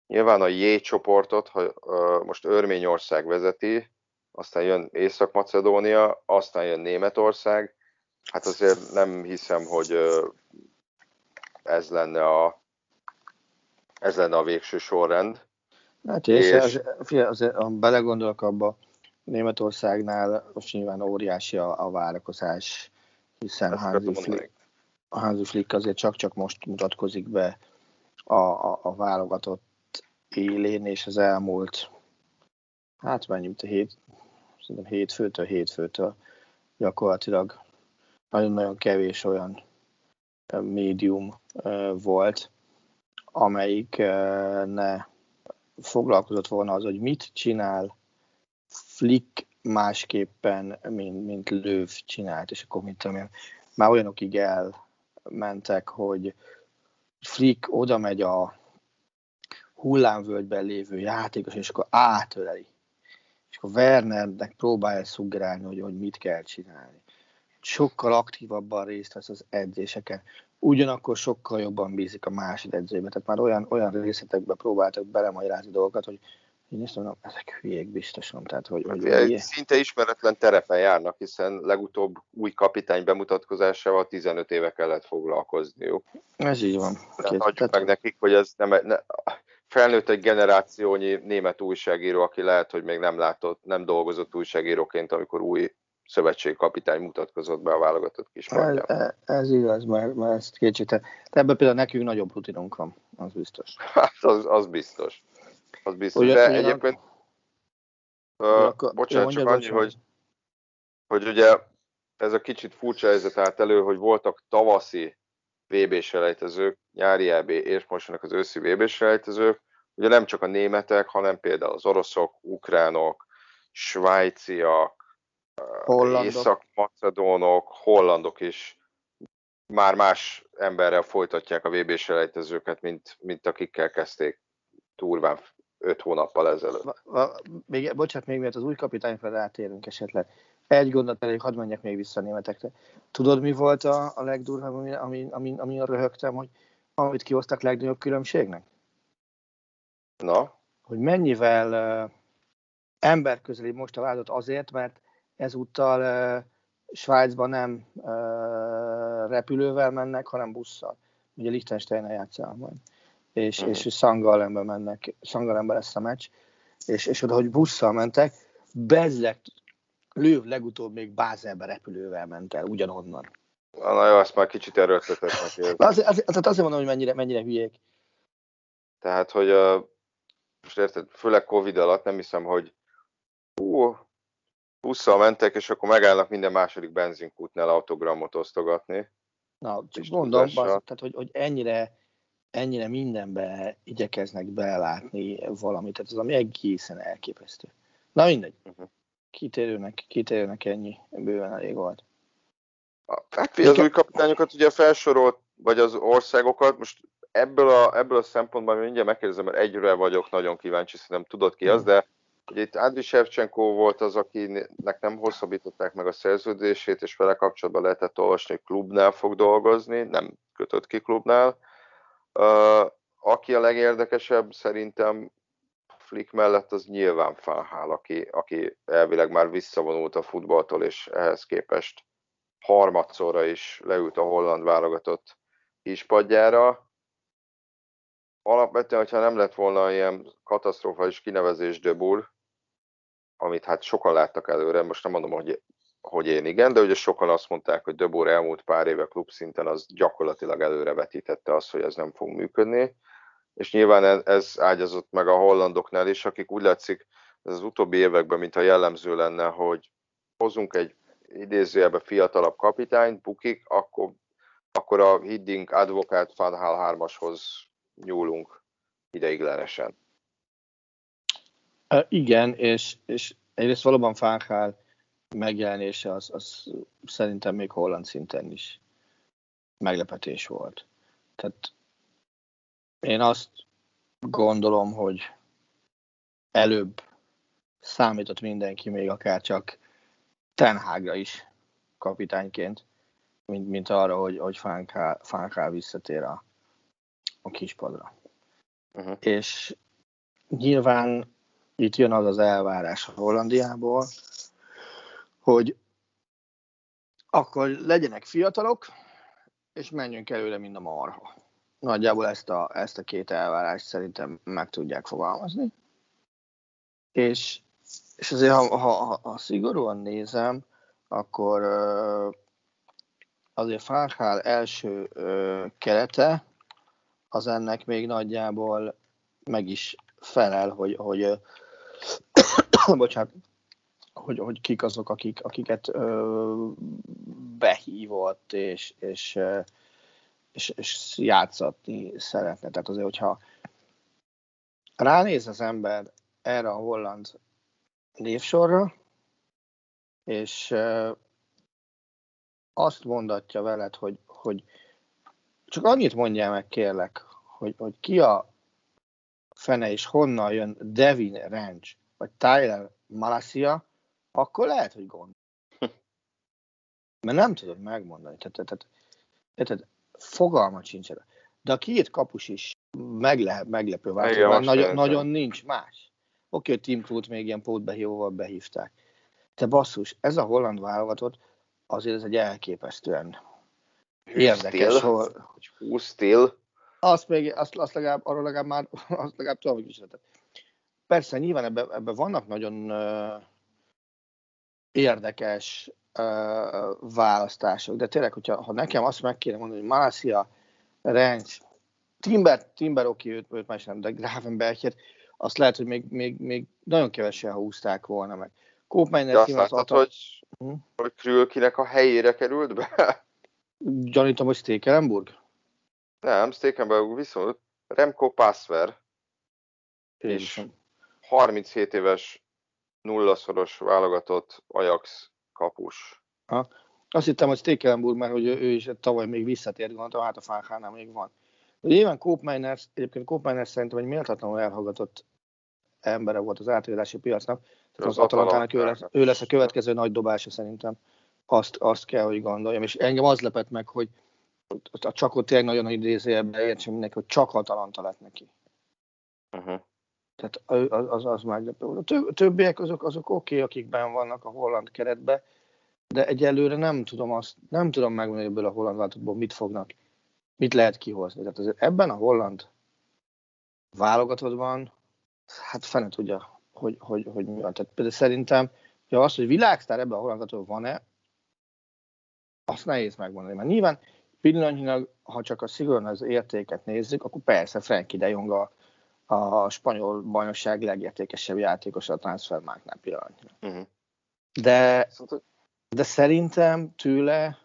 S1: Nyilván a J csoportot, ha uh, most Örményország vezeti, aztán jön Észak-Macedónia, aztán jön Németország. Hát azért nem hiszem, hogy ez lenne a, ez lenne a végső sorrend.
S2: Hát és, és az, azért, ha belegondolok abba, Németországnál most nyilván óriási a, a várakozás, hiszen Hansi Flick, Hansi Flick azért csak-csak most mutatkozik be a, a, a válogatott élén, és az elmúlt, hát mennyi, hét, szerintem hétfőtől hétfőtől gyakorlatilag nagyon-nagyon kevés olyan médium volt, amelyik ne foglalkozott volna az, hogy mit csinál Flick másképpen, mint, mint Löv csinált, és akkor mit tudom én, már olyanokig elmentek, hogy Flick oda megy a hullámvölgyben lévő játékos, és akkor átöleli. És akkor Wernernek próbálja szuggerálni, hogy, hogy mit kell csinálni. Sokkal aktívabban részt vesz az edzéseken, ugyanakkor sokkal jobban bízik a másik edzőbe. Tehát már olyan, olyan részletekbe próbáltak belemagyarázni dolgokat, hogy én is mondom, ezek hülyék biztosan. Tehát, hogy, hogy.
S1: Szinte ismeretlen terepen járnak, hiszen legutóbb új kapitány bemutatkozásával 15 éve kellett foglalkozniuk.
S2: Ez így van.
S1: Tehát hagyjuk Tehát... meg nekik, hogy ez nem, ne, felnőtt egy generációnyi német újságíró, aki lehet, hogy még nem látott, nem dolgozott újságíróként, amikor új szövetségkapitány mutatkozott be a válogatott kispadján.
S2: Ez, ez igaz, mert, mert ezt kétségte. Ebben például nekünk nagyobb rutinunk van, az biztos.
S1: Hát az, az biztos. Az biztos. Ugye, De egyébként, uh, akkor, bocsánat, csak annyi, hogy, hogy ugye ez a kicsit furcsa helyzet állt elő, hogy voltak tavaszi VB selejtezők, nyári EB és most az őszi VB selejtezők, ugye nem csak a németek, hanem például az oroszok, ukránok, svájciak, hollandok. észak-macedónok, hollandok is már más emberrel folytatják a VB selejtezőket, mint, mint akikkel kezdték turván öt hónappal ezelőtt.
S2: Még, bocsánat, még miért az új kapitányra rátérünk esetleg. Egy gondot elég, hadd menjek még vissza a németekre. Tudod, mi volt a, a legdurvább, ami, ami, ami, ami röhögtem, hogy amit kihoztak legnagyobb különbségnek?
S1: Na?
S2: Hogy mennyivel uh, emberközeli most a vádot azért, mert ezúttal Svájcban nem repülővel mennek, hanem busszal. Ugye Liechtenstein játszál majd. És, uh-huh. és Szangalembe mennek, Szangalembe lesz a meccs, és, és oda, hogy busszal mentek, bezzek Lőv legutóbb még Bázelbe repülővel ment el, ugyanonnan.
S1: Na jó, azt már kicsit erőltetetnek
S2: érzem. Az, az, az, azért mondom, hogy mennyire, mennyire hülyék.
S1: Tehát, hogy uh, most érted, főleg Covid alatt nem hiszem, hogy hú, busszal mentek, és akkor megállnak minden második benzinkútnál autogramot osztogatni.
S2: Na, csak mondom, az, tehát, hogy, hogy ennyire, ennyire mindenbe igyekeznek belátni valamit, tehát az ami egészen elképesztő. Na mindegy. Uh-huh kitérőnek, kitérőnek ennyi, bőven elég volt.
S1: Hát az új kapitányokat ugye felsorolt, vagy az országokat, most ebből a, ebből a szempontból mindjárt megkérdezem, mert egyre vagyok nagyon kíváncsi, szerintem tudod ki az, de Ugye itt Ádri Shevchenko volt az, akinek nem hosszabbították meg a szerződését, és vele kapcsolatban lehetett olvasni, hogy klubnál fog dolgozni, nem kötött ki klubnál. Aki a legérdekesebb szerintem Flick mellett az nyilván Fanhál, aki, aki elvileg már visszavonult a futballtól, és ehhez képest harmadszorra is leült a holland válogatott kispadjára. Alapvetően, hogyha nem lett volna ilyen katasztrofális kinevezés Boer, amit hát sokan láttak előre, most nem mondom, hogy, hogy én igen, de ugye sokan azt mondták, hogy De Boer elmúlt pár éve klubszinten az gyakorlatilag előrevetítette azt, hogy ez nem fog működni, és nyilván ez ágyazott meg a hollandoknál is, akik úgy látszik, ez az utóbbi években, mintha jellemző lenne, hogy hozunk egy idézőjelbe fiatalabb kapitányt, bukik, akkor, akkor a Hiddink advokát Van Hal 3-ashoz nyúlunk ideiglenesen.
S2: Uh, igen, és, és egyrészt valóban Fánhál megjelenése az, az szerintem még holland szinten is meglepetés volt. Tehát én azt gondolom, hogy előbb számított mindenki még akár csak Tenhágra is kapitányként, mint, mint arra, hogy, hogy Fánká, visszatér a, a kispadra. Uh-huh. És nyilván itt jön az az elvárás a Hollandiából, hogy akkor legyenek fiatalok, és menjünk előre, mint a marha. Nagyjából ezt a, ezt a két elvárást szerintem meg tudják fogalmazni. És, és azért, ha, ha, ha, szigorúan nézem, akkor azért Farhál első kerete az ennek még nagyjából meg is felel, hogy, hogy bocsánat, hogy, hogy kik azok, akik, akiket ö, behívott, és, és, és, és játszatni szeretne. Tehát azért, hogyha ránéz az ember erre a holland névsorra, és ö, azt mondatja veled, hogy, hogy csak annyit mondjál meg, kérlek, hogy, hogy ki a fene és honnan jön Devin Ranch, vagy Tyler Malasia, akkor lehet, hogy gond. Mert nem tudod megmondani. Tehát, tehát, tehát fogalma sincs erre. De a két kapus is meg lehet meglepő változó, nagyon, nagyon nincs más. Oké, hogy Tim Krut még ilyen pótbehívóval behívták. Te basszus, ez a holland válogatott azért ez egy elképesztően érdekes. Hol...
S1: Still.
S2: Azt még, azt, azt legalább, arról legalább már, azt legalább tudom, hogy is Persze, nyilván ebben ebbe vannak nagyon uh, érdekes uh, választások, de tényleg, hogyha ha nekem azt meg kéne mondani, hogy Malasia, Rencs, Timber, Timber oké, őt, őt már is nem, de Gravenberget, azt lehet, hogy még, még, még nagyon kevesen húzták volna meg.
S1: Koopmeinner azt láttad, ata... hogy, hm? hogy Krülkinek a helyére került be?
S2: Gyanítom, hogy Stekelenburg?
S1: Nem, Stekelenburg viszont Remco Passver. És 37 éves nullaszoros válogatott Ajax kapus.
S2: Ha. Azt hittem, hogy Stekelenburg, mert hogy ő is tavaly még visszatért, gondoltam, hát a Fánhánál még van. De nyilván Koopmeiner, egyébként Koopmeiner szerintem egy méltatlanul elhallgatott embere volt az átigazási piacnak. Tehát az, az Atalantának ő lesz, ő lesz a következő nagy dobása szerintem. Azt, azt kell, hogy gondoljam. És engem az lepett meg, hogy a csakot tényleg nagyon nagy idézőjelben értsen mindenki, hogy csak Atalanta lett neki. Uh-huh. Tehát az, az, az volt. A többiek azok, azok oké, okay, akikben vannak a holland keretbe, de egyelőre nem tudom azt, nem tudom megmondani ebből a holland váltottból mit fognak, mit lehet kihozni. Tehát azért ebben a holland válogatottban, hát fene tudja, hogy, hogy, hogy mi van. Tehát például szerintem, hogy az, hogy világsztár ebben a holland van-e, azt nehéz megmondani. Mert nyilván pillanatnyilag, ha csak a szigorúan az értéket nézzük, akkor persze Frankie de Jong a a spanyol bajnokság legértékesebb játékos a transfermárknál pillanatnyilag. Uh-huh. De, de szerintem tőle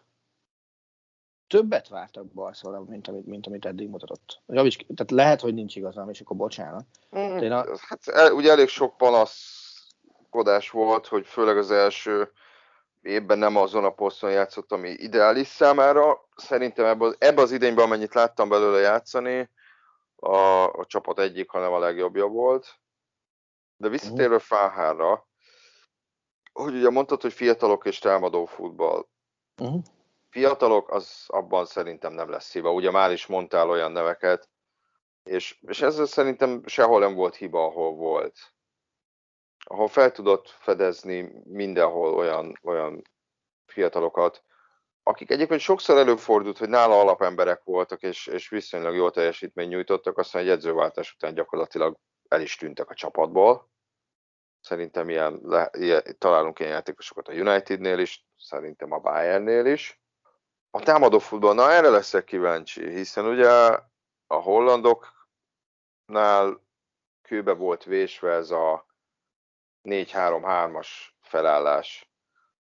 S2: többet vártak Barcelona, mint amit, mint amit eddig mutatott. Javíts, tehát lehet, hogy nincs igazam, és akkor bocsánat.
S1: Mm, a... Hát ugye elég sok panaszkodás volt, hogy főleg az első évben nem azon a poszton játszott, ami ideális számára. Szerintem ebbe az, ebbe az idényben, amennyit láttam belőle játszani, a, a csapat egyik, hanem a legjobbja volt. De visszatérve Fáhára, hogy ugye mondtad, hogy fiatalok és támadó futball.
S2: Uh-huh.
S1: Fiatalok, az abban szerintem nem lesz hiba. Ugye már is mondtál olyan neveket, és, és ezzel szerintem sehol nem volt hiba, ahol volt. Ahol fel tudott fedezni mindenhol olyan, olyan fiatalokat, akik egyébként sokszor előfordult, hogy nála alapemberek voltak, és, és viszonylag jó teljesítmény nyújtottak, aztán egy edzőváltás után gyakorlatilag el is tűntek a csapatból. Szerintem ilyen, le, ilyen, találunk ilyen játékosokat a Unitednél is, szerintem a Bayernnél is. A támadó futball, na erre leszek kíváncsi, hiszen ugye a hollandoknál kőbe volt vésve ez a 4-3-3-as felállás.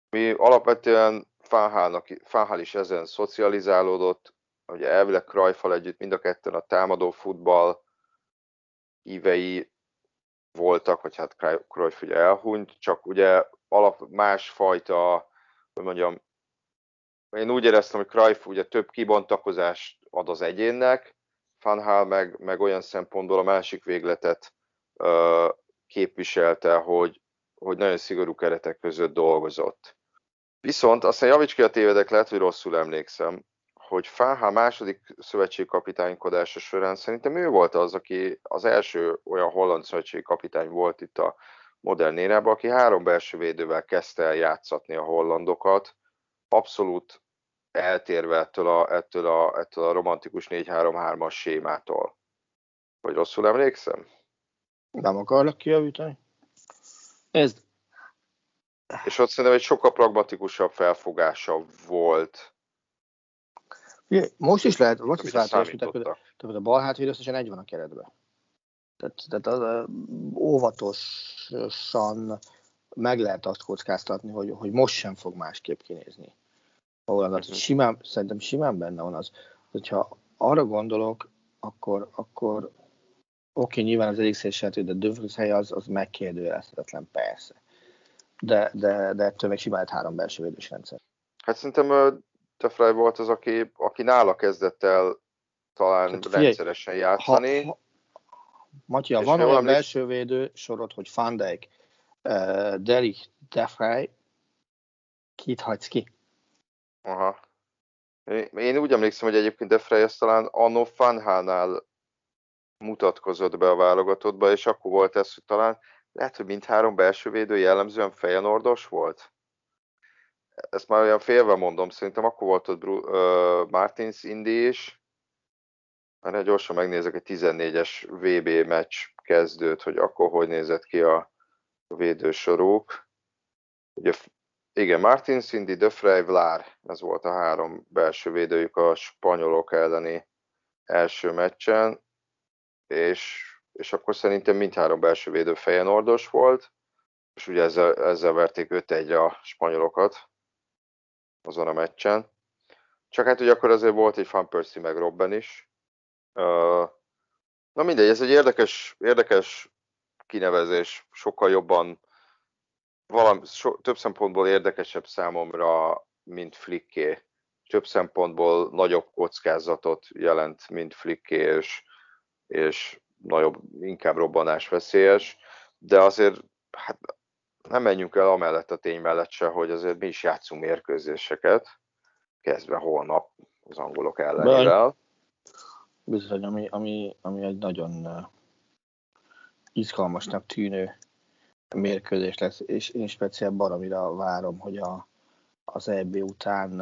S1: Mi alapvetően Fánhál is ezen szocializálódott, ugye elvileg Krajfal együtt mind a ketten a támadó futball ívei voltak, vagy hát Cruyff ugye elhunyt, csak ugye alap másfajta, hogy mondjam, én úgy éreztem, hogy Cruyff ugye több kibontakozást ad az egyénnek, Fanhal meg, meg olyan szempontból a másik végletet ö, képviselte, hogy, hogy nagyon szigorú keretek között dolgozott. Viszont aztán javíts ki a tévedek, lehet, hogy rosszul emlékszem, hogy Fáha második szövetségkapitánykodása során szerintem ő volt az, aki az első olyan holland szövetségkapitány volt itt a modern érában, aki három belső védővel kezdte el játszatni a hollandokat, abszolút eltérve ettől a, ettől a, ettől a romantikus 4-3-3-as sémától. Vagy rosszul emlékszem?
S2: Nem akarlak kijavítani. Ez.
S1: És ott szerintem egy sokkal pragmatikusabb felfogása volt
S2: most is lehet, most is lehet hogy tehát a bal hátvéd összesen egy van a keretben. Tehát, tehát az, óvatosan meg lehet azt kockáztatni, hogy, hogy most sem fog másképp kinézni. Ahol az, uh-huh. simán, szerintem simán benne van az, hogyha arra gondolok, akkor, akkor oké, nyilván az egyik szélsátő, de Dövrisz helye az, az megkérdőjelezhetetlen, persze. De, de, de ettől még simán három belső védős rendszer.
S1: Hát szerintem Tefrey volt az, aki, aki nála kezdett el talán Tehát, figyelj, rendszeresen játszani. Ha,
S2: ha, Matya, van olyan emlék... belső védő sorod, hogy Van Dijk, uh, Derek, Tefrey, kit hagysz ki?
S1: Aha. Én úgy emlékszem, hogy egyébként Defrey ezt talán Anno Fanhánál mutatkozott be a válogatottba, és akkor volt ez, hogy talán lehet, hogy mindhárom belső védő jellemzően fejenordos volt? Ezt már olyan félve mondom, szerintem akkor volt ott Bru- uh, Martins Indi is, mert gyorsan megnézek egy 14-es VB meccs kezdőt, hogy akkor hogy nézett ki a védősoruk. Ugye, igen, Martins Indi, De Vlaar, ez volt a három belső védőjük a spanyolok elleni első meccsen, és, és akkor szerintem mindhárom belső védő fejenordos volt, és ugye ezzel, ezzel verték 5-1 a spanyolokat azon a meccsen. Csak hát ugye akkor azért volt egy Van Persie meg Robben is. Na mindegy, ez egy érdekes, érdekes kinevezés, sokkal jobban, valami, so, több szempontból érdekesebb számomra, mint Flické. Több szempontból nagyobb kockázatot jelent, mint Flické, és, és nagyobb, inkább robbanás veszélyes, de azért hát nem menjünk el amellett a tény mellett se, hogy azért mi is játszunk mérkőzéseket, kezdve holnap az angolok ellenével.
S2: Bizony, ami, ami, ami egy nagyon izgalmasnak tűnő mérkőzés lesz, és én speciál baromira várom, hogy a, az EB után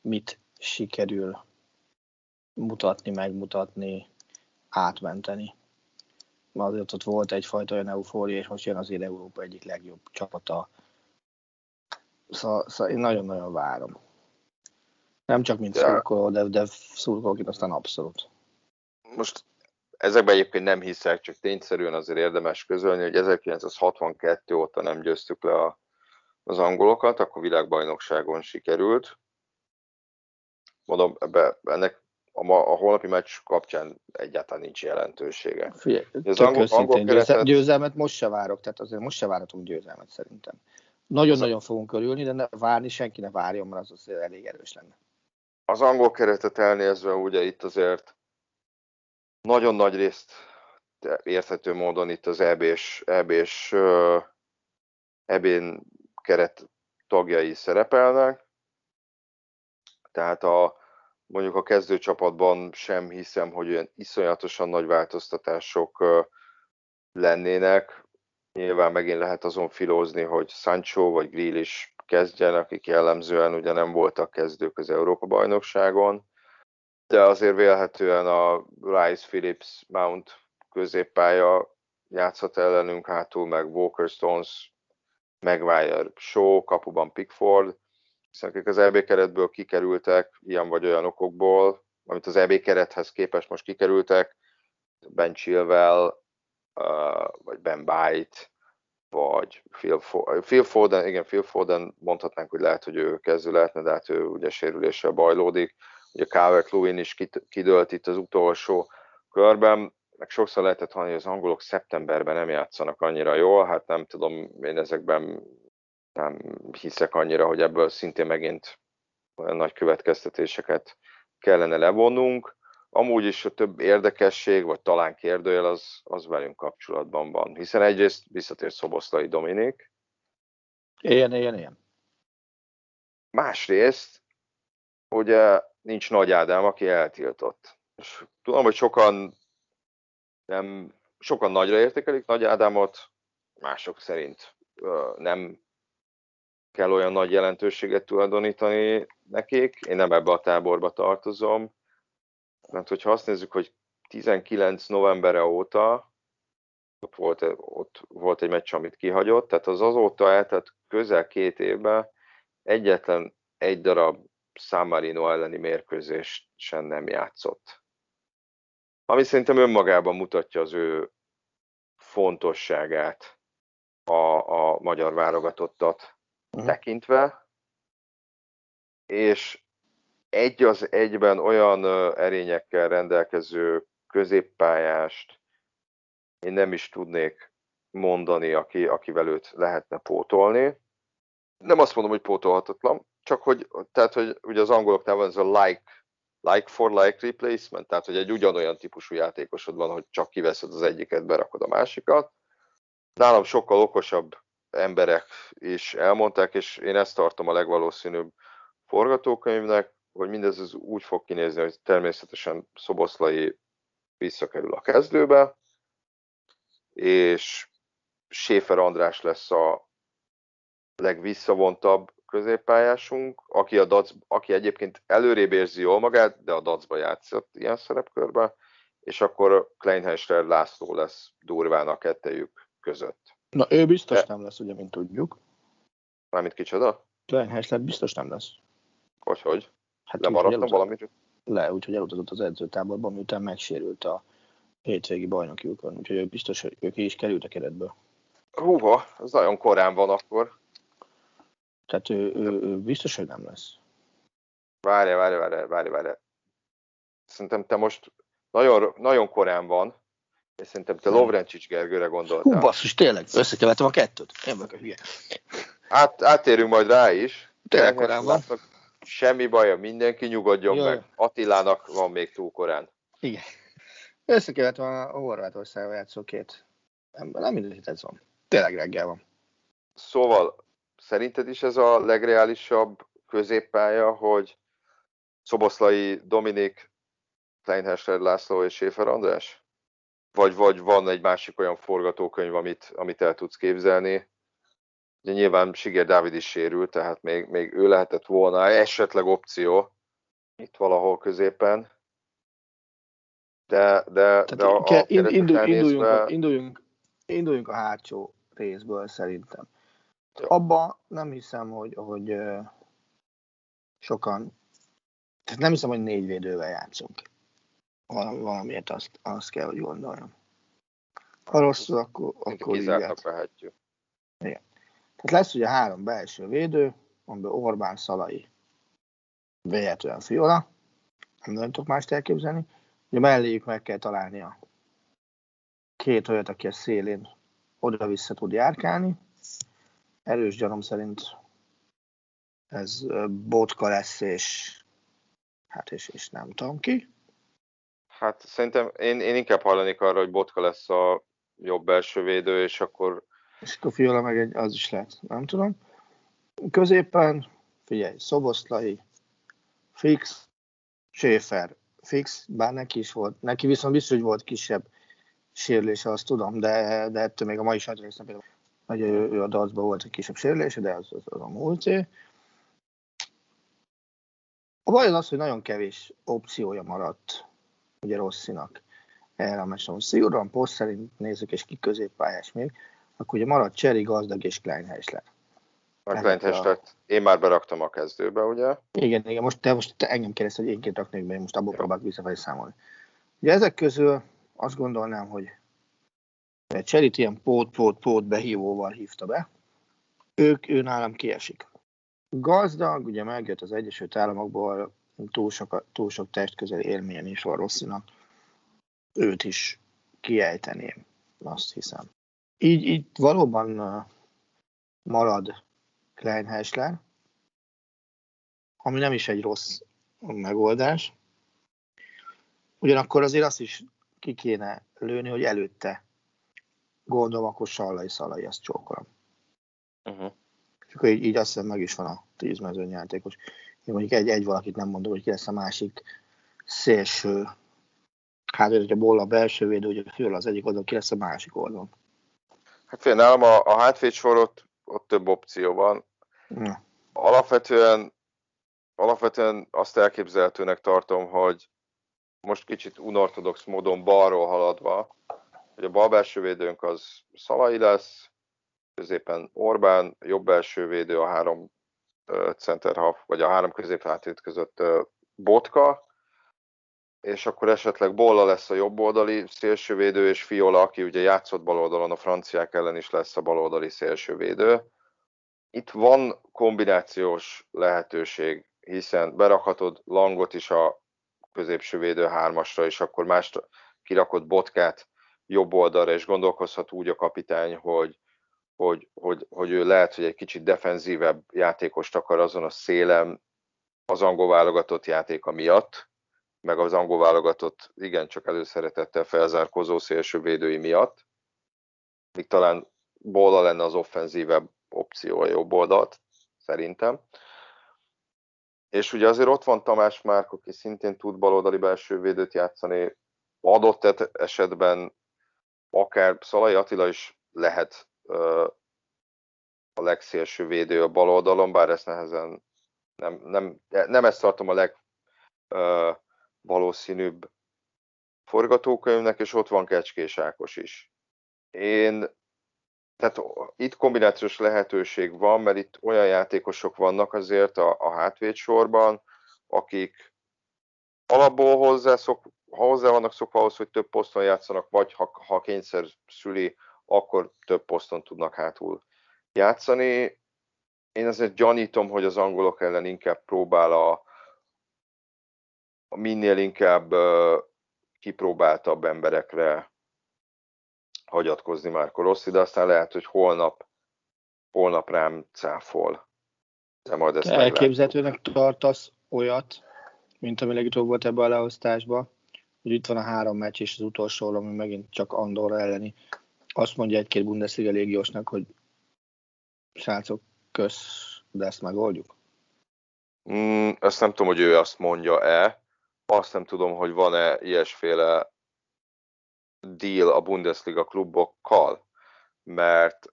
S2: mit sikerül mutatni, megmutatni, átmenteni azért ott volt egyfajta olyan eufória, és most jön azért Európa egyik legjobb csapata. Szóval, szóval én nagyon-nagyon várom. Nem csak mint szurkoló, de, de szurkolóként aztán abszolút.
S1: Most ezekben egyébként nem hiszek, csak tényszerűen azért érdemes közölni, hogy 1962 óta nem győztük le a, az angolokat, akkor világbajnokságon sikerült. Mondom, ebbe, ennek a, a holnapi meccs kapcsán egyáltalán nincs jelentősége.
S2: Figyelj, az angol, angol keretet... győzelmet most se várok, tehát azért most se várhatunk győzelmet szerintem. Nagyon-nagyon fogunk körülni, de ne, várni senki ne várjon, mert az azért elég erős lenne.
S1: Az angol keretet elnézve ugye itt azért nagyon nagy részt érthető módon itt az EB-s, EB-s EB-n keret tagjai szerepelnek, tehát a, mondjuk a kezdőcsapatban sem hiszem, hogy olyan iszonyatosan nagy változtatások lennének. Nyilván megint lehet azon filózni, hogy Sancho vagy Grill is kezdjen, akik jellemzően ugye nem voltak kezdők az Európa-bajnokságon, de azért vélhetően a Rice Phillips Mount középpálya játszhat ellenünk, hátul meg Walker Stones, Maguire, Shaw, kapuban Pickford, hiszen akik az EB keretből kikerültek, ilyen vagy olyan okokból, amit az EB kerethez képest most kikerültek, Ben Chilwell, vagy Ben Byte, vagy Phil Foden, igen, Phil Foden mondhatnánk, hogy lehet, hogy ő kezdő lehetne, de hát ő ugye sérüléssel bajlódik. Ugye Calvert Lewin is kidőlt itt az utolsó körben, meg sokszor lehetett hallani, hogy az angolok szeptemberben nem játszanak annyira jól, hát nem tudom, én ezekben nem hiszek annyira, hogy ebből szintén megint olyan nagy következtetéseket kellene levonnunk. Amúgy is a több érdekesség, vagy talán kérdőjel az, az velünk kapcsolatban van. Hiszen egyrészt visszatér Szoboszlai Dominik.
S2: Ilyen, ilyen, ilyen.
S1: Másrészt, ugye nincs Nagy Ádám, aki eltiltott. És tudom, hogy sokan nem, sokan nagyra értékelik Nagy Ádámot, mások szerint nem kell olyan nagy jelentőséget tulajdonítani nekik. Én nem ebbe a táborba tartozom, mert hogyha azt nézzük, hogy 19 novembere óta volt, ott volt egy meccs, amit kihagyott, tehát az azóta eltelt közel két évben egyetlen egy darab San Marino elleni mérkőzést sem nem játszott. Ami szerintem önmagában mutatja az ő fontosságát a, a magyar válogatottat uh-huh. tekintve, és egy az egyben olyan erényekkel rendelkező középpályást én nem is tudnék mondani, aki, akivel őt lehetne pótolni. Nem azt mondom, hogy pótolhatatlan, csak hogy, tehát, hogy ugye az angoloknál van ez a like, like for like replacement, tehát hogy egy ugyanolyan típusú játékosod van, hogy csak kiveszed az egyiket, berakod a másikat. Nálam sokkal okosabb emberek is elmondták, és én ezt tartom a legvalószínűbb forgatókönyvnek, hogy mindez az úgy fog kinézni, hogy természetesen Szoboszlai visszakerül a kezdőbe, és Séfer András lesz a legvisszavontabb középpályásunk, aki, a dac, aki egyébként előrébb érzi jól magát, de a dacba játszott ilyen szerepkörben, és akkor Kleinheister László lesz durván a kettejük között.
S2: Na, ő biztos de... nem lesz, ugye, mint tudjuk.
S1: Mármint kicsoda?
S2: Kleinheister biztos nem lesz.
S1: Hogy, hogy? Hát Lemaradtam valamit?
S2: Le, úgyhogy elutazott az edzőtáborban, miután megsérült a hétvégi bajnokiukon, úgyhogy ő biztos, hogy ők is került a keretből.
S1: Húha, ez nagyon korán van akkor.
S2: Tehát ő, ő, ő biztos, hogy nem lesz.
S1: Várj, várj, várj, várj, várj. Szerintem te most nagyon, nagyon korán van, és szerintem te Lovrencsics Gergőre gondoltál.
S2: Hú, basszus, tényleg, összekevertem a kettőt. Én meg a hülye.
S1: Át, átérünk majd rá is.
S2: Tényleg korán van.
S1: Semmi baja, mindenki nyugodjon Jaj. meg. Attilának van még túl korán.
S2: Igen. Összekevertem a Horvátországban játszó két ember. Nem mindegy, ez van. Tényleg reggel van.
S1: Szóval szerinted is ez a legreálisabb középpálya, hogy Szoboszlai Dominik, Kleinhester László és Séfer András? Vagy, vagy van egy másik olyan forgatókönyv, amit, amit el tudsz képzelni? Ugye nyilván Siger Dávid is sérült, tehát még, még ő lehetett volna esetleg opció itt valahol középen. De, de, de a,
S2: a indul, induljunk, nézve... induljunk, induljunk a hátsó részből szerintem. Abba nem hiszem, hogy, hogy sokan, tehát nem hiszem, hogy négy védővel játszunk. Valamiért azt, azt kell, hogy gondoljam. Ha rosszul, akkor, akkor
S1: így vehetjük.
S2: Igen. Tehát lesz ugye három belső védő, amiből Orbán, Szalai, véletlenül Fiola, nem nagyon tudok mást elképzelni. Ugye melléjük meg kell találni a két olyat, aki a szélén oda-vissza tud járkálni, erős gyanom szerint ez Botka lesz, és hát és, és nem tudom ki.
S1: Hát szerintem én, én inkább hallanék arra, hogy Botka lesz a jobb belső védő, és akkor...
S2: És akkor Fiola meg egy, az is lehet, nem tudom. Középen, figyelj, Szoboszlai, Fix, Schäfer, Fix, bár neki is volt, neki viszont biztos, hogy volt kisebb sérülése, azt tudom, de, de ettől még a mai sajtórészben például, hogy ő, ő a dacban volt egy kisebb sérülése, de az, az, az a múlté. A baj az, hogy nagyon kevés opciója maradt ugye Rosszinak erre a mesem. Szigorúan poszt szerint nézzük, és ki középpályás még, akkor ugye maradt Cseri, Gazdag és Kleinheisler.
S1: A Kleinheisler, én már beraktam a kezdőbe, ugye?
S2: Igen, igen, most te, most te engem kérdezted, hogy én két raknék be, én most abból próbálok visszafelé számolni. Ugye ezek közül azt gondolnám, hogy Cserit ilyen pót-pót-pót behívóval hívta be, ők, ő nálam kiesik. Gazdag, ugye megjött az Egyesült Államokból, túl sok, túl sok testközeli élményen is van Rosszinak. Őt is kiejteném, azt hiszem. Így, így valóban marad Kleinheisler, ami nem is egy rossz megoldás. Ugyanakkor azért azt is ki kéne lőni, hogy előtte gondolom, akkor Sallai Szalai, azt csókolom. Uh-huh. És akkor így, így azt hiszem meg is van a tíz mezőnyjátékos. Én mondjuk egy, egy valakit nem mondom, hogy ki lesz a másik szélső. Hát, hogyha Bolla a belső védő, ugye föl az egyik oldalon, ki lesz a másik oldalon.
S1: Hát fél, nálam a, a hátvéd sorot, ott több opció van. Ja. Alapvetően, alapvetően azt elképzelhetőnek tartom, hogy most kicsit unortodox módon balról haladva, hogy a bal belső védőnk az Szalai lesz, középen Orbán, jobb belső védő a három center half, vagy a három középhátvéd között Botka, és akkor esetleg Bolla lesz a jobb oldali szélsővédő, és Fiola, aki ugye játszott bal oldalon, a franciák ellen is lesz a bal oldali szélsővédő. Itt van kombinációs lehetőség, hiszen berakhatod Langot is a középső védő hármasra, és akkor más kirakott Botkát jobb oldalra, és gondolkozhat úgy a kapitány, hogy hogy, hogy, hogy ő lehet, hogy egy kicsit defenzívebb játékost akar azon a szélem az angol válogatott játéka miatt, meg az angol válogatott igencsak előszeretettel felzárkozó szélső védői miatt, míg talán Bola lenne az offenzívebb opció a jobb oldalt, szerintem. És ugye azért ott van Tamás Márk, aki szintén tud baloldali belső védőt játszani, adott esetben akár Szalai Attila is lehet a legszélső védő a bal oldalon, bár ezt nehezen nem, nem, nem ezt tartom a legvalószínűbb forgatókönyvnek, és ott van Kecskés Ákos is. Én, tehát itt kombinációs lehetőség van, mert itt olyan játékosok vannak azért a, a hátvéd sorban, akik alapból hozzá, szok, ha hozzá vannak szokva ahhoz, hogy több poszton játszanak, vagy ha, ha kényszer szüli akkor több poszton tudnak hátul játszani. Én azért gyanítom, hogy az angolok ellen inkább próbál a, a minél inkább uh, kipróbáltabb emberekre hagyatkozni már Rossi, de aztán lehet, hogy holnap, holnap rám cáfol.
S2: De majd ezt elképzelhetőnek tartasz olyat, mint ami legutóbb volt ebbe a leosztásba, hogy itt van a három meccs, és az utolsó, ami megint csak Andorra elleni azt mondja egy-két Bundesliga légiósnak, hogy srácok, kösz, de ezt megoldjuk?
S1: Mm, azt nem tudom, hogy ő azt mondja-e. Azt nem tudom, hogy van-e ilyesféle deal a Bundesliga klubokkal, mert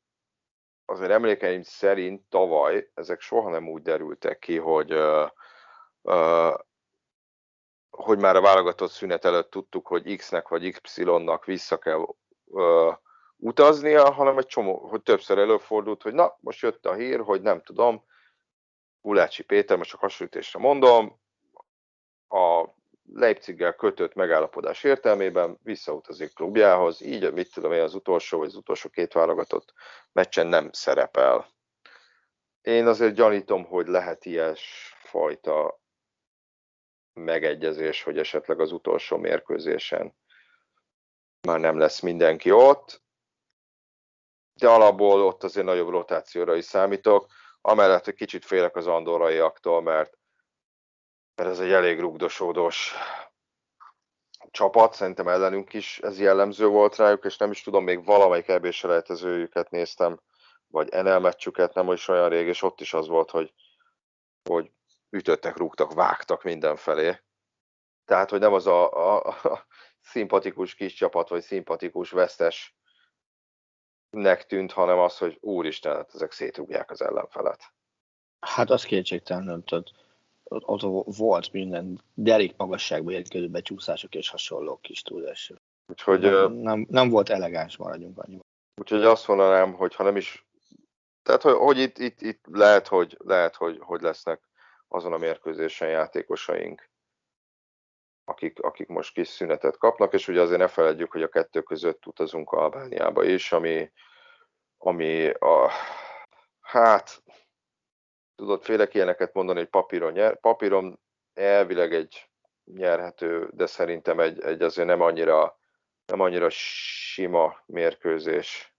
S1: azért emlékeim szerint tavaly ezek soha nem úgy derültek ki, hogy uh, uh, hogy már a válogatott szünet előtt tudtuk, hogy X-nek vagy Y-nak vissza kell uh, utaznia, hanem egy csomó, hogy többször előfordult, hogy na, most jött a hír, hogy nem tudom, Ulácsi Péter, most csak hasonlítésre mondom, a Leipziggel kötött megállapodás értelmében visszautazik klubjához, így, mit tudom én, az utolsó vagy az utolsó két válogatott meccsen nem szerepel. Én azért gyanítom, hogy lehet ilyes fajta megegyezés, hogy esetleg az utolsó mérkőzésen már nem lesz mindenki ott de alapból ott azért nagyobb rotációra is számítok, amellett, hogy kicsit félek az andoraiaktól, mert, mert ez egy elég rugdosódós csapat, szerintem ellenünk is ez jellemző volt rájuk, és nem is tudom, még valamelyik ebéselejtezőjüket néztem, vagy NL meccsüket, nem is olyan rég, és ott is az volt, hogy, hogy ütöttek, rúgtak, vágtak mindenfelé. Tehát, hogy nem az a, a, a szimpatikus kis csapat, vagy szimpatikus vesztes nek tűnt, hanem az, hogy úristen, hát ezek szétrúgják az ellenfelet.
S2: Hát az kétségtelen, tudod, ott volt minden derék magasságban érkező becsúszások és hasonlók kis túlzás. Úgyhogy, nem, nem, nem, volt elegáns, maradjunk annyiban.
S1: Úgyhogy azt mondanám, hogy ha nem is, tehát hogy, hogy itt, itt, itt lehet, hogy, lehet hogy, hogy lesznek azon a mérkőzésen játékosaink, akik, akik most kis szünetet kapnak, és ugye azért ne feledjük, hogy a kettő között utazunk Albániába is, ami, ami a, hát, tudod, félek ilyeneket mondani, hogy papíron nyer. Papíron elvileg egy nyerhető, de szerintem egy, egy azért nem annyira, nem annyira sima mérkőzés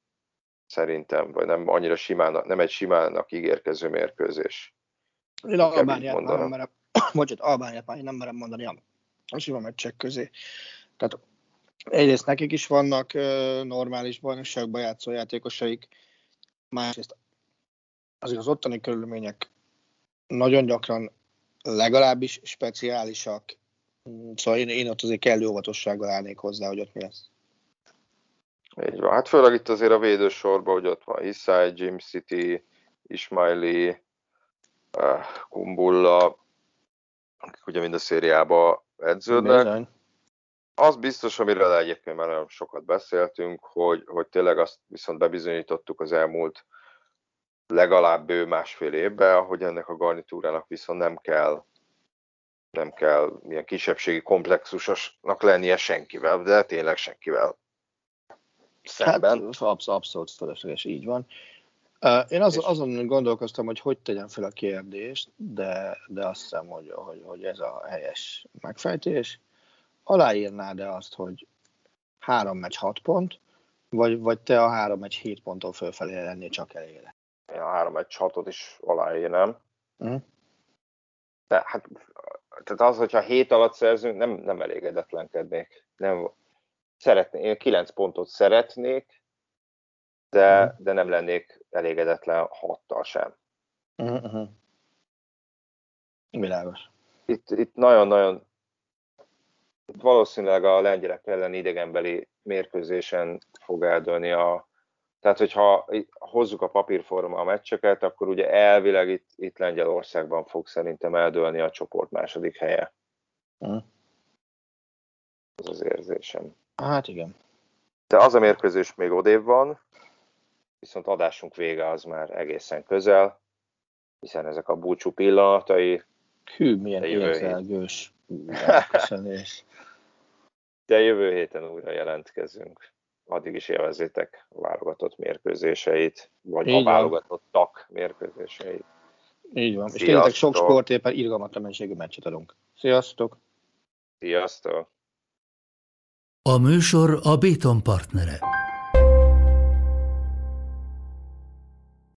S1: szerintem, vagy nem annyira simán, nem egy simának ígérkező mérkőzés.
S2: Én Albániát már nem merem, bocsánat, Albániát már nem merem mondani a, sima meccsek közé. Tehát egyrészt nekik is vannak normális bajnokságban játszó játékosaik, másrészt azért az ottani körülmények nagyon gyakran legalábbis speciálisak, szóval én, én ott azért kellő óvatossággal állnék hozzá, hogy ott mi lesz.
S1: Így van. Hát főleg itt azért a védősorban, hogy ott van Isai, Jim City, Ismaili, uh, Kumbulla, akik ugye mind a szériába edződnek. Bizony. Az biztos, amiről egyébként már nagyon sokat beszéltünk, hogy, hogy tényleg azt viszont bebizonyítottuk az elmúlt legalább bő másfél évben, hogy ennek a garnitúrának viszont nem kell nem kell ilyen kisebbségi komplexusosnak lennie senkivel, de tényleg senkivel
S2: szemben. Hát, absz- abszolút fölösleges, így van. Én az, azon gondolkoztam, hogy hogy tegyem fel a kérdést, de, de azt hiszem, hogy, hogy, hogy ez a helyes megfejtés. Aláírnád-e azt, hogy három meccs hat pont, vagy, vagy te a három meccs hét ponttól fölfelé lennél csak elégedett?
S1: Én a három meccs hatot is aláírnám. Uh-huh. De hát tehát az, hogyha hét alatt szerzünk, nem, nem elégedetlenkednék. Nem, szeretnék, én kilenc pontot szeretnék, de, uh-huh. de nem lennék elégedetlen hattal sem. Uh-huh.
S2: Világos.
S1: Itt, itt nagyon-nagyon valószínűleg a lengyelek ellen idegenbeli mérkőzésen fog eldőlni a, tehát, hogyha hozzuk a papírforma a meccseket, akkor ugye elvileg itt, itt Lengyelországban fog szerintem eldőlni a csoport második helye. Ez az érzésem.
S2: Hát igen.
S1: De az a mérkőzés még odébb van, viszont adásunk vége az már egészen közel, hiszen ezek a búcsú pillanatai.
S2: Hű, milyen érzelgős
S1: köszönés. De jövő héten újra jelentkezünk. Addig is élvezétek a válogatott mérkőzéseit, vagy Így a válogatottak mérkőzéseit.
S2: Így van. Sziasztok. És tényleg sok sportéppen irgalmatlan mennyiségű meccset adunk. Sziasztok!
S1: Sziasztok!
S3: A műsor a Béton partnere.